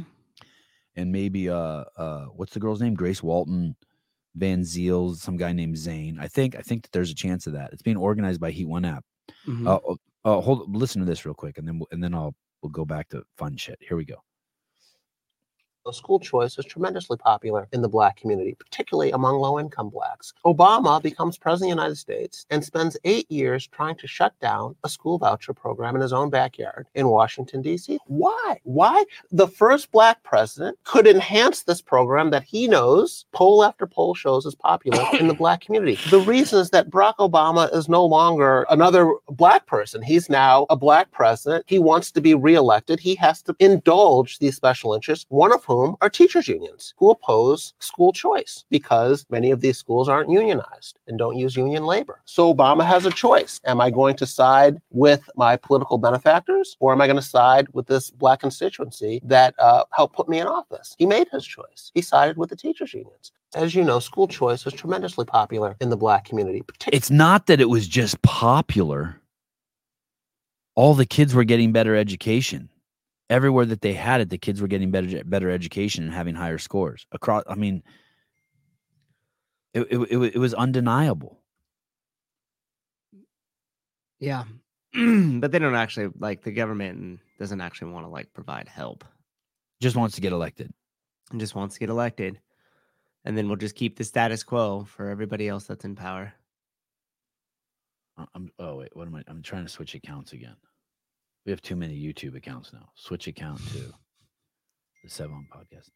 and maybe uh, uh, what's the girl's name? Grace Walton, Van Ziel, some guy named Zane. I think I think that there's a chance of that. It's being organized by Heat One App. Mhm. Uh, oh, hold. Listen to this real quick, and then we'll- and then I'll we'll go back to fun shit. Here we go. School choice is tremendously popular in the black community, particularly among low income blacks. Obama becomes president of the United States and spends eight years trying to shut down a school voucher program in his own backyard in Washington, D.C. Why? Why? The first black president could enhance this program that he knows, poll after poll shows, is popular in the black community. The reason is that Barack Obama is no longer another black person. He's now a black president. He wants to be reelected. He has to indulge these special interests, one of whom are teachers' unions who oppose school choice because many of these schools aren't unionized and don't use union labor. So Obama has a choice. Am I going to side with my political benefactors or am I going to side with this black constituency that uh, helped put me in office? He made his choice. He sided with the teachers' unions. As you know, school choice was tremendously popular in the black community, It's not that it was just popular. All the kids were getting better education. Everywhere that they had it, the kids were getting better better education and having higher scores across. I mean, it it, it, it was undeniable. Yeah. but they don't actually like the government doesn't actually want to like provide help Just wants to get elected. and just wants to get elected. And then we'll just keep the status quo for everybody else that's in power. I'm oh wait, what am I? I'm trying to switch accounts again. We have too many YouTube accounts now. Switch account to the Sevan podcast.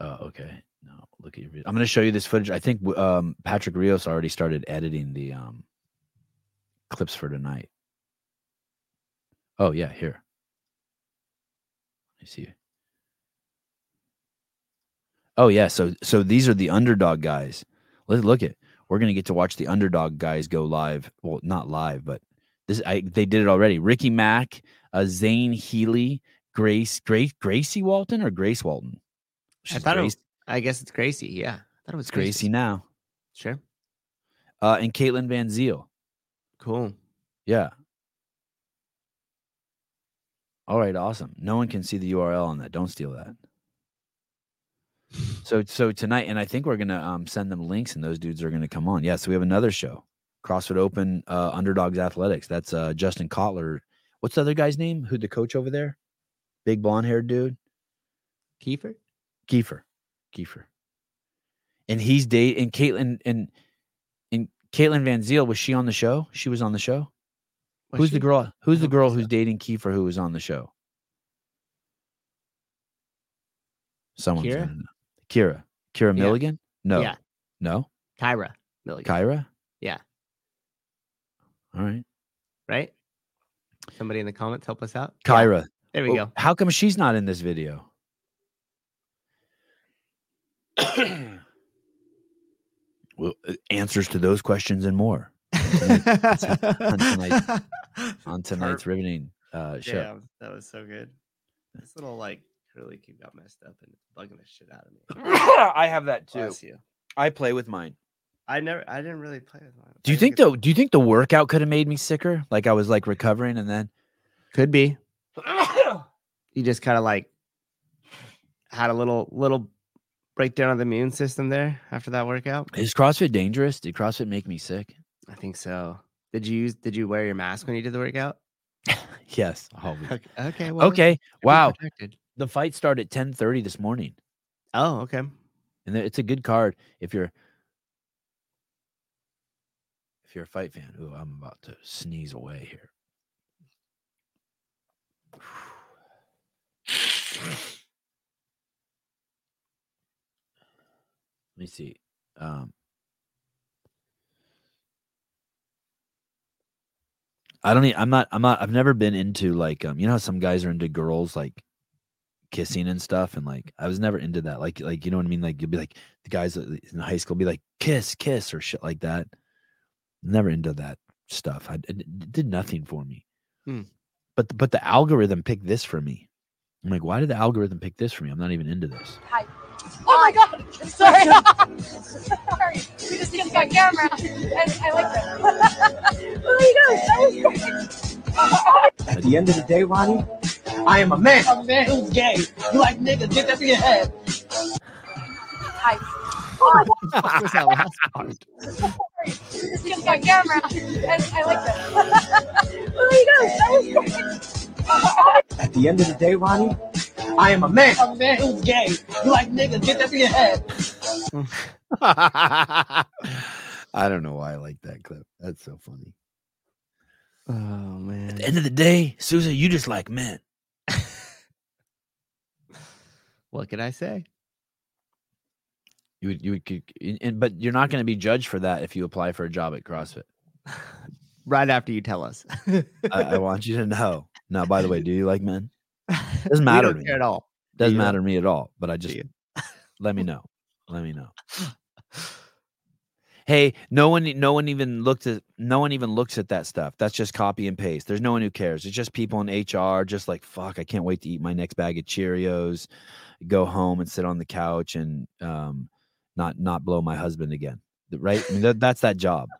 Oh, okay. No, look at your video. I'm going to show you this footage. I think um, Patrick Rios already started editing the um, clips for tonight. Oh yeah, here. Let me see. Oh yeah, so so these are the underdog guys. Let's look at we're gonna get to watch the underdog guys go live. Well, not live, but this I they did it already. Ricky Mack, uh, Zane Healy, Grace, Grace, Gracie Walton or Grace Walton. I thought Grace, it, I guess it's Gracie. Yeah. I thought it was Gracie Gracie. now. Sure. Uh, and Caitlin Van Ziel. Cool. Yeah. All right, awesome. No one can see the URL on that. Don't steal that. So so tonight, and I think we're gonna um send them links, and those dudes are gonna come on. Yeah, so we have another show, CrossFit Open uh, Underdogs Athletics. That's uh Justin Kotler. What's the other guy's name? Who the coach over there? Big blonde haired dude. Kiefer. Kiefer. Kiefer. And he's date and Caitlin and and Caitlin Van Ziel was she on the show? She was on the show. Was who's the girl? Who's the girl who's dating Kiefer who was on the show? Someone. Kira? Kira. Kira Yeah. Milligan? No. Yeah. No. Kyra Milligan. Kyra? Yeah. All right. Right? Somebody in the comments help us out. Kyra. There we Well, go. How come she's not in this video? well, uh, answers to those questions and more on tonight's, on tonight's riveting uh, show. Damn, that was so good. This little like curly cube got messed up and it's bugging the shit out of me. I have that too. Bless you. I play with mine. I never. I didn't really play with mine. Do you think the Do you think the workout could have made me sicker? Like I was like recovering and then Could be. you just kind of like had a little little breakdown of the immune system there after that workout. is CrossFit dangerous? Did CrossFit make me sick? I think so. Did you use? Did you wear your mask when you did the workout? Yes. always. Okay. Okay. Well, okay. Wow. protected. The fight started at ten thirty this morning, Oh, okay. and it's a good card if you're if you're a fight fan. Ooh, I'm about to sneeze away here. Let me see. Um, I don't. Need, I'm not. I'm not. I've never been into like um. You know how some guys are into girls like kissing and stuff, and like I was never into that. Like like you know what I mean. Like you'll be like the guys in high school be like kiss kiss or shit like that. Never into that stuff. I it, it did nothing for me. Hmm. But but the algorithm picked this for me. I'm like, why did the algorithm pick this for me? I'm not even into this. Hi. Oh my god! Sorry. Sorry. We just just got camera. And I like that. oh my god, that was At the end of the day, Ronnie, I am a man. A man who's gay. You like niggas, get that to your head. Hi. What was that last part? Sorry. Just got camera. And I like that. oh my god, that was At the end of the day, Ronnie, I am a man. A man who's gay. You like niggas, get that to your head. I don't know why I like that clip. That's so funny. Oh man. At the end of the day, Susan, you just like men. What can I say? You would you would could- and- but you're not going to be judged for that if you apply for a job at CrossFit. Right after you tell us. I, I want you to know. Now, by the way, do you like men? Doesn't matter to me care at all. Do Doesn't you? matter to me at all. But I just let me know. Let me know. Hey, no one, no one even looked at, no one even looks at that stuff. That's just copy and paste. There's no one who cares. It's just people in HR, just like fuck. I can't wait to eat my next bag of Cheerios, go home and sit on the couch and um, not not blow my husband again. Right? I mean, that, that's that job.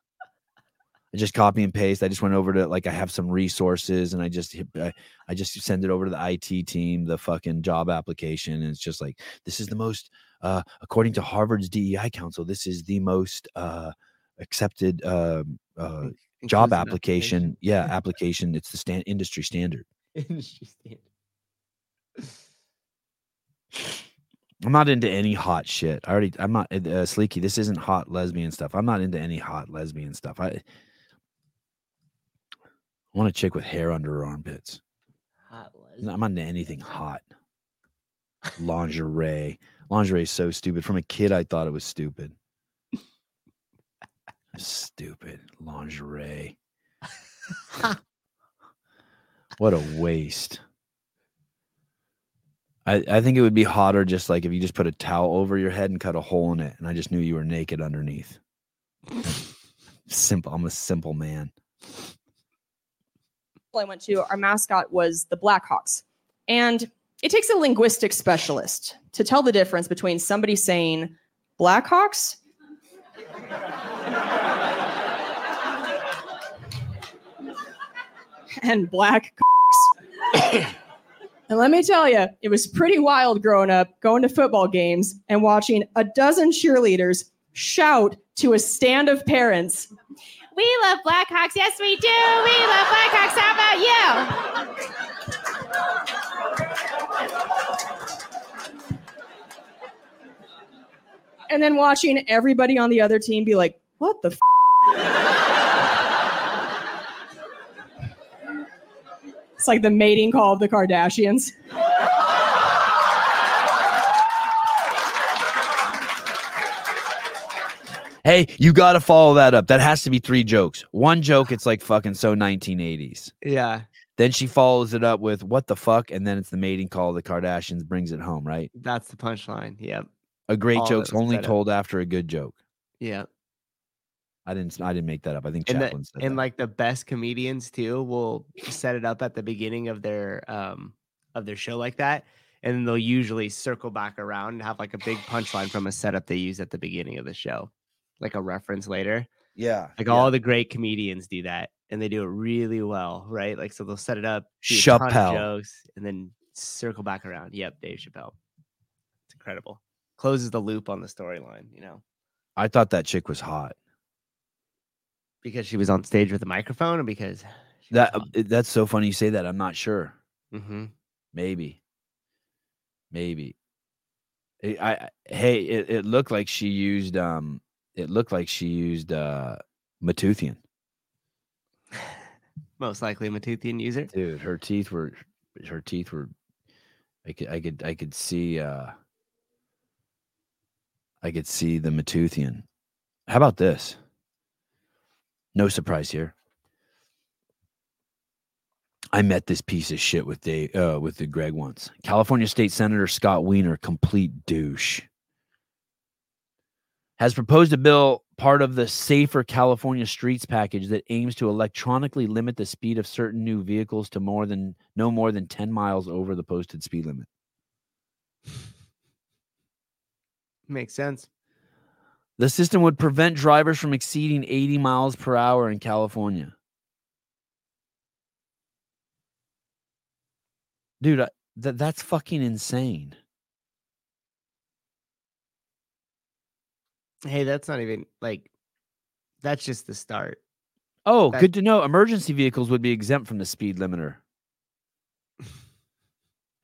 I just copy and paste. I just went over to like I have some resources and I just hit, I, I just send it over to the IT team, the fucking job application, and it's just like this is the most uh, according to Harvard's DEI council, this is the most uh, accepted um uh, job Inclusive application. Yeah, application. It's the stand industry standard. Industry standard. I'm not into any hot shit. I already. I'm not uh, uh, Sleeky. This isn't hot lesbian stuff. I'm not into any hot lesbian stuff. I, I want a chick with hair under her armpits. Hot No, I'm not into anything hot. Lingerie. Lingerie is so stupid. From a kid, I thought it was stupid. stupid lingerie. what a waste. I, I think it would be hotter just like if you just put a towel over your head and cut a hole in it and I just knew you were naked underneath. simple. I'm a simple man. I went to, our mascot was the Blackhawks. And it takes a linguistic specialist to tell the difference between somebody saying Blackhawks and black cocks. and let me tell you, it was pretty wild growing up, going to football games and watching a dozen cheerleaders shout to a stand of parents We love Blackhawks. Yes, we do. We love Blackhawks. How about you? and then watching everybody on the other team be like, "What the?" F-? Like the mating call of the Kardashians. Hey, you got to follow that up. That has to be three jokes. One joke, it's like fucking so 1980s. Yeah. Then she follows it up with what the fuck, and then it's the mating call. of The Kardashians brings it home, right? That's the punchline. Yep. A great All joke's only told after a good joke. Yeah. I didn't. I didn't make that up. I think and Chaplin the, said and that. like the best comedians too will set it up at the beginning of their um of their show like that and then they'll usually circle back around and have like a big punchline from a setup they use at the beginning of the show like a reference later. Yeah. Like yeah. all the great comedians do that and they do it really well, right? Like so they'll set it up, do a ton of Chappelle. jokes, and then circle back around. Yep, Dave Chappelle. It's incredible. Closes the loop on the storyline, you know, I thought that chick was hot. Because she was on stage with a microphone, or because That uh, that's so funny you say that. I'm not sure. mm-hmm. Maybe. Maybe. I, I I- hey, it, it looked like she used um it looked like she used uh Matoothian. most likely a Matoothian user. Dude, her teeth were her teeth were I could I could I could see uh I could see the Matoothian. How about this? No surprise here. I met this piece of shit with Dave, uh, with the Greg once. California State Senator Scott Wiener, complete douche, has proposed a bill part of the Safer California Streets package that aims to electronically limit the speed of certain new vehicles to more than no more than 10 miles over the posted speed limit. Makes sense. The system would prevent drivers from exceeding 80 miles per hour in California. Dude, I, that that's fucking insane. Hey, that's not even like that's just the start. Oh, That- good to know. Emergency vehicles would be exempt from the speed limiter.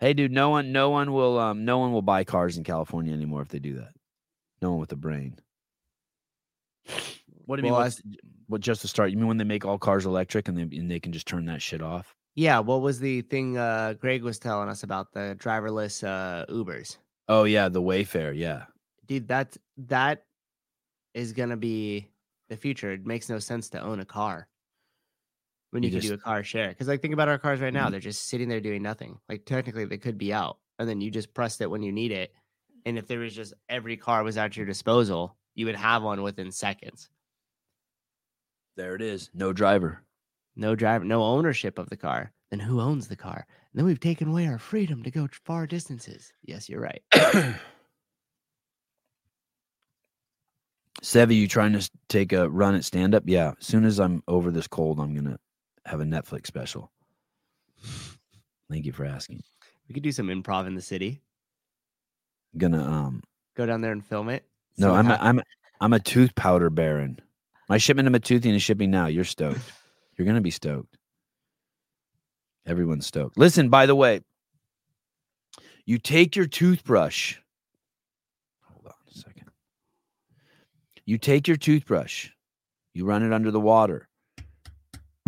hey, dude, no one, no one will, um, no one will buy cars in California anymore if they do that. No one with a brain. What do you Well, mean? What just to start? You mean when they make all cars electric and they and they can just turn that shit off? Yeah, what was the thing uh Greg was telling us about the driverless uh Ubers? Oh yeah, the Wayfair. Yeah, Dude, that's that is gonna be the future. It makes no sense to own a car when you, You can do a car share. Because like think about our cars right now, Mhm. they're just sitting there doing nothing. Like technically they could be out, and then you just pressed it when you need it. And if there was just every car was at your disposal, you would have one within seconds. there it is. No driver. No driver, no ownership of the car. Then who owns the car? And then we've taken away our freedom to go far distances. Yes, you're right. Sevi, you trying to take a run at stand up? Yeah. As soon as I'm over this cold, I'm gonna have a Netflix special. Thank you for asking. We could do some improv in the city. gonna um Go down there and film it. No, So I'm a, ha- I'm a, I'm a tooth powder baron. My shipment of Matoothian is shipping now. You're stoked. You're gonna be stoked. Everyone's stoked. Listen, by the way, you take your toothbrush. Hold on a second. You take your toothbrush, you run it under the water,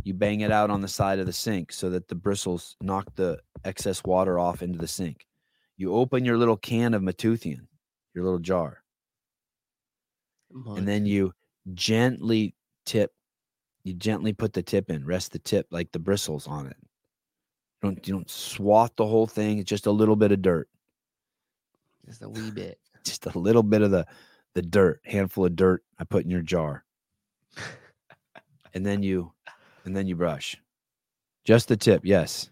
you bang it out on the side of the sink so that the bristles knock the excess water off into the sink. You open your little can of Matoothian, your little jar, and then you gently tip. You gently put the tip in, rest the tip like the bristles on it. You don't you don't swath the whole thing. It's just a little bit of dirt, just a wee bit. just a little bit of the the dirt, handful of dirt I put in your jar, and then you and then you brush. Just the tip, yes.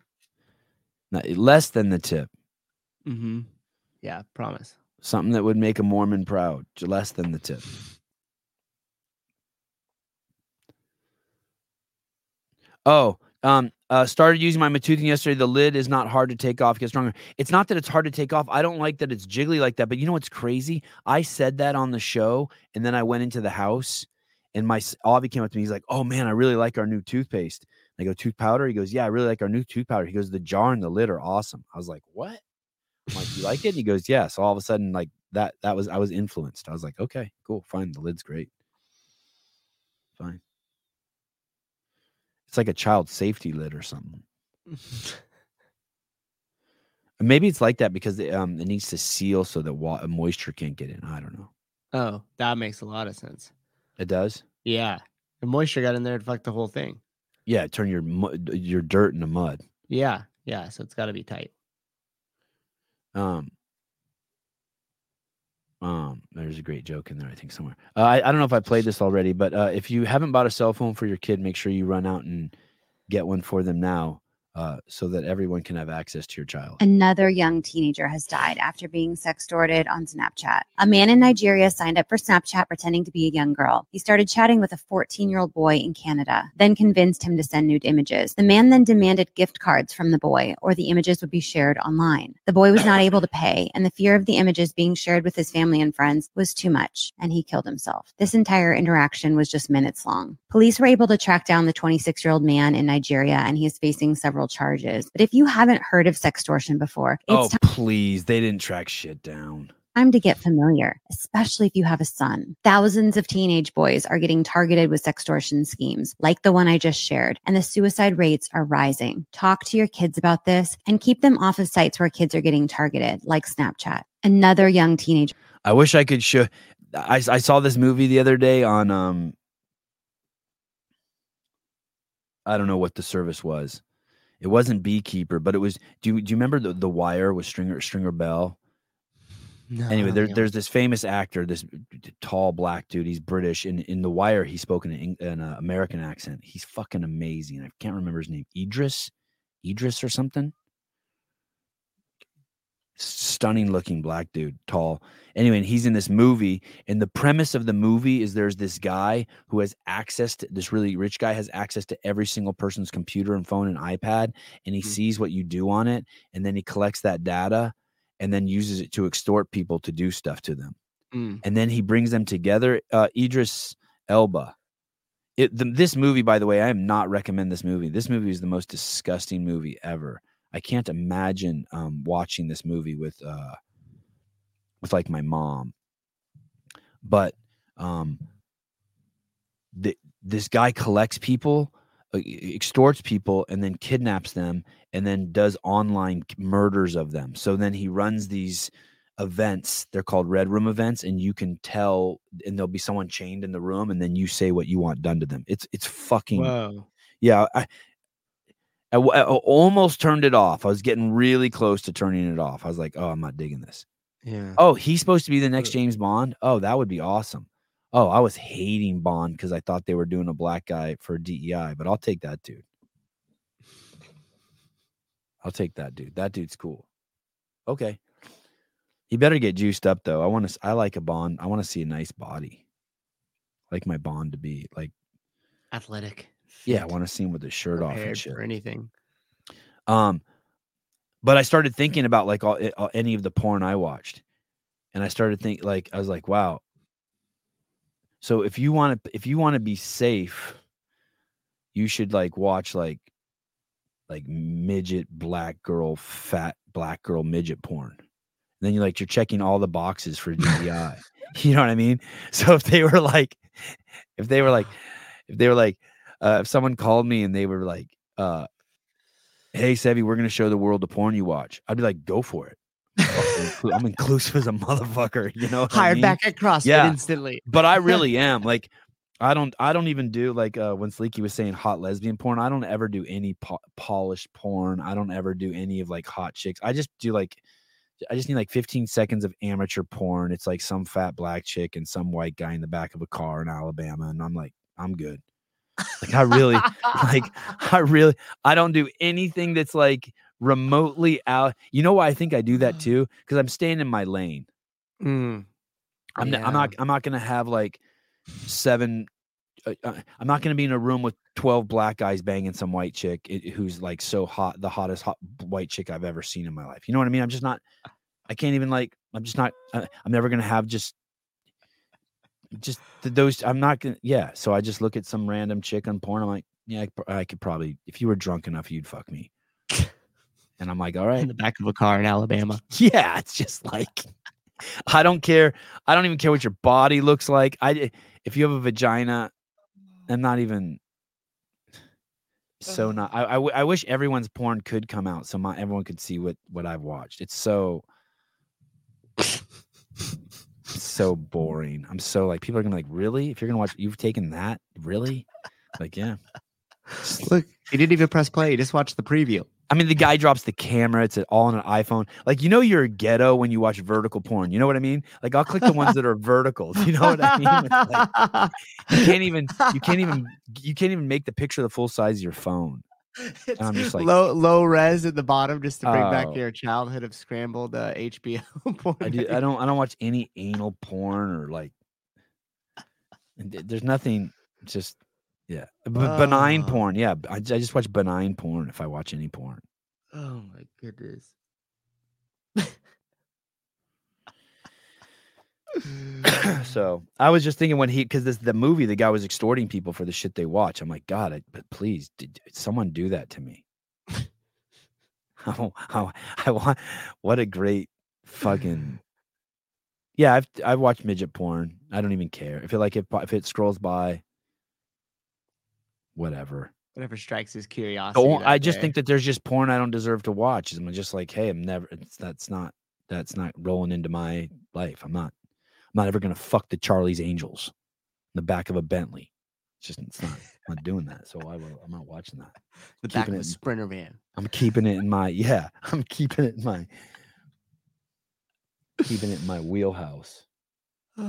Not, less than the tip. Mm-hmm. Yeah, promise. Something that would make a Mormon proud. Less than the tip. Oh, um, uh, started using my Matoothian yesterday. The lid is not hard to take off, get stronger. It's not that it's hard to take off. I don't like that it's jiggly like that. But you know what's crazy? I said that on the show, and then I went into the house, and my Avi came up to me. He's like, "Oh man, I really like our new toothpaste." I go, "Tooth powder?" He goes, "Yeah, I really like our new tooth powder." He goes, "The jar and the lid are awesome." I was like, "What?" I'm like, "You like it?" And he goes, "Yeah." So all of a sudden, like that, that was I was influenced. I was like, "Okay, cool, fine. The lid's great, fine." It's like a child safety lid or something. Maybe it's like that because it, um, it needs to seal so that wa- moisture can't get in. I don't know. Oh, that makes a lot of sense. It does. Yeah. The moisture got in there and fucked the whole thing. Yeah, turn your your dirt into mud. Yeah. Yeah. So it's got to be tight. Um, um, there's a great joke in there, I think somewhere. Uh, I, I don't know if I played this already, but uh, if you haven't bought a cell phone for your kid, make sure you run out and get one for them now. Uh, so that everyone can have access to your child. Another young teenager has died after being sex sextorted on Snapchat. A man in Nigeria signed up for Snapchat pretending to be a young girl. He started chatting with a 14 year old boy in Canada, then convinced him to send nude images. The man then demanded gift cards from the boy, or the images would be shared online. The boy was not able to pay, and the fear of the images being shared with his family and friends was too much, and he killed himself. This entire interaction was just minutes long. Police were able to track down the 26 year old man in Nigeria, and he is facing several charges. But if you haven't heard of sextortion before, Oh, it's please. They didn't track shit down. time to get familiar, especially if you have a son. Thousands of teenage boys are getting targeted with sextortion schemes, like the one I just shared, and the suicide rates are rising. Talk to your kids about this and keep them off of sites where kids are getting targeted, like Snapchat. Another young teenager. I wish I could show. I, I saw this movie the other day on um. I don't know what the service was. It wasn't Beekeeper, but it was. Do you do you remember the the Wire with Stringer Stringer Bell? No, anyway, there, there's this famous actor, this tall black dude. He's British. In in The Wire, he spoke in an, an uh, American accent. He's fucking amazing. I can't remember his name. Idris, Idris or something. Stunning looking black dude, tall. Anyway, and he's in this movie, and the premise of the movie is there's this guy who has access to this really rich guy has access to every single person's computer and phone and iPad, and he sees what you do on it, and then he collects that data and then uses it to extort people to do stuff to them Mm. and then he brings them together. Uh, Idris Elba. It, the, this movie, by the way, I am not recommend this movie. This movie is the most disgusting movie ever. I can't imagine um, watching this movie with uh, with like my mom. But um, the, this guy collects people, uh, extorts people, and then kidnaps them, and then does online murders of them. So then he runs these events. They're called red room events, and you can tell, and there'll be someone chained in the room, and then you say what you want done to them. It's it's fucking Whoa. yeah. I, I, w- I almost turned it off. I was getting really close to turning it off. I was like, oh, I'm not digging this. Yeah. Oh, he's supposed to be the next James Bond. Oh, that would be awesome. Oh, I was hating Bond because I thought they were doing a black guy for DEI, but I'll take that dude. I'll take that dude. That dude's cool. Okay. He better get juiced up though. I want to. I like a Bond. I want to see a nice body. I like my Bond to be like. Athletic. Yeah, I want to see him with his shirt off and shit. for anything. Um, but I started thinking about like all, all any of the porn I watched, and I started think like I was like, wow. So if you want to, if you want to be safe, you should like watch like, like midget black girl, fat black girl midget porn. And then you're like you're checking all the boxes for DEI. you know what I mean? So if they were like, if they were like, if they were like, uh, if someone called me and they were like, uh, hey Sevy, we're gonna show the world the porn you watch. I'd be like, go for it. I'm inclusive as a motherfucker, you know. what I Hired mean? back at CrossFit yeah, instantly. but I really am. Like, I don't, I don't even do like uh, when Sleeky was saying hot lesbian porn. I don't ever do any po- polished porn. I don't ever do any of like hot chicks. I just do like, I just need like 15 seconds of amateur porn. It's like some fat black chick and some white guy in the back of a car in Alabama, and I'm like, I'm good. Like I really, like I really, I don't do anything that's like remotely out. You know why I think I do that too? Because I'm staying in my lane. Mm. I'm, n- I'm not. I'm not gonna have like seven. Uh, uh, I'm not gonna be in a room with twelve black guys banging some white chick who's like so hot, the hottest hot white chick I've ever seen in my life. You know what I mean? I'm just not. I can't even like. I'm just not. Uh, I'm never gonna have just. Just th- those. I'm not gonna. Yeah. So I just look at some random chick on porn. I'm like, yeah, I, could pro- I could probably. If you were drunk enough, you'd fuck me. And I'm like, all right. In the back of a car in Alabama. Yeah, it's just like I don't care. I don't even care what your body looks like. I eh, if you have a vagina, I'm not even so not. I, I wish everyone's porn could come out so my everyone could see what what I've watched. It's so so boring. I'm so like people are gonna like really if you're gonna watch you've taken that really like yeah. Look, he didn't even press play. He just watched the preview. I mean, the guy drops the camera. It's all on an iPhone. Like, you know, you're ghetto when you watch vertical porn. You know what I mean? Like, I'll click the ones that are vertical. You know what I mean? Like, you can't even, you can't even, you can't even make the picture the full size of your phone. And I'm just like, low low res at the bottom just to bring back Oh. your childhood of scrambled uh, HBO porn. I, do, I don't I don't watch any anal porn or like. There's nothing. Just yeah, B- benign porn. Yeah, I, I just watch benign porn if I watch any porn. Oh my goodness. so I was just thinking when he because this the movie the guy was extorting people for the shit they watch. I'm like, God, I, but please, did someone do that to me? how, how I want what a great fucking yeah. I've I've watched midget porn. I don't even care if it like if if it scrolls by. Whatever. Whatever strikes his curiosity. Don't, I just day. think that there's just porn I don't deserve to watch. I'm just like, hey, I'm never. It's, that's not. That's not rolling into my life. I'm not. I'm not ever gonna fuck the Charlie's Angels in the back of a Bentley. It's just it's not. I'm not doing that. So I will. I'm not watching that. the back of a sprinter van. I'm keeping it in my. Yeah, I'm keeping it in my. keeping it in my wheelhouse.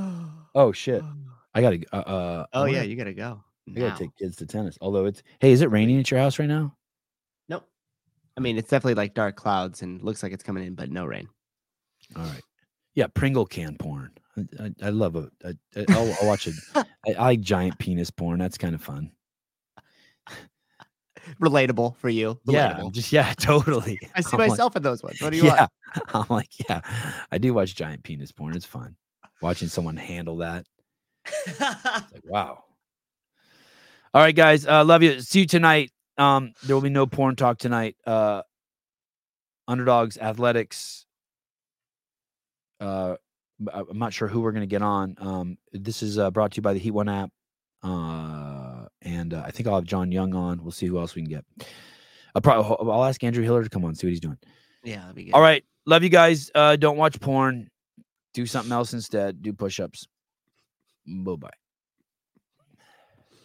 Oh shit! I gotta. Uh, uh, Oh yeah, you gotta go. I gotta now. take kids to tennis. Although it's. Hey, is it raining at your house right now? Nope. I mean, it's definitely like dark clouds and looks like it's coming in, but no rain. All right. Yeah, Pringle can porn. I, I, love a. I, I- I'll, I'll watch it. I, I like giant penis porn. That's kind of fun. Relatable for you. Yeah, Relatable. I'm just yeah, totally. I see I'm like- myself in those ones. What do you yeah, want? I'm like, yeah, I do watch giant penis porn. It's fun watching someone handle that. Like, wow. All right, guys. Uh, love you. See you tonight. Um, there will be no porn talk tonight. Uh, underdogs, athletics. Uh, I'm not sure who we're going to get on. Um, this is uh, brought to you by the Heat One app. Uh, and uh, I think I'll have John Young on. We'll see who else we can get. I'll probably I'll ask Andrew Hiller to come on, see what he's doing. Yeah, that'd be good. All right. Love you guys. Uh, don't watch porn. Do something else instead. Do push ups. Bye bye.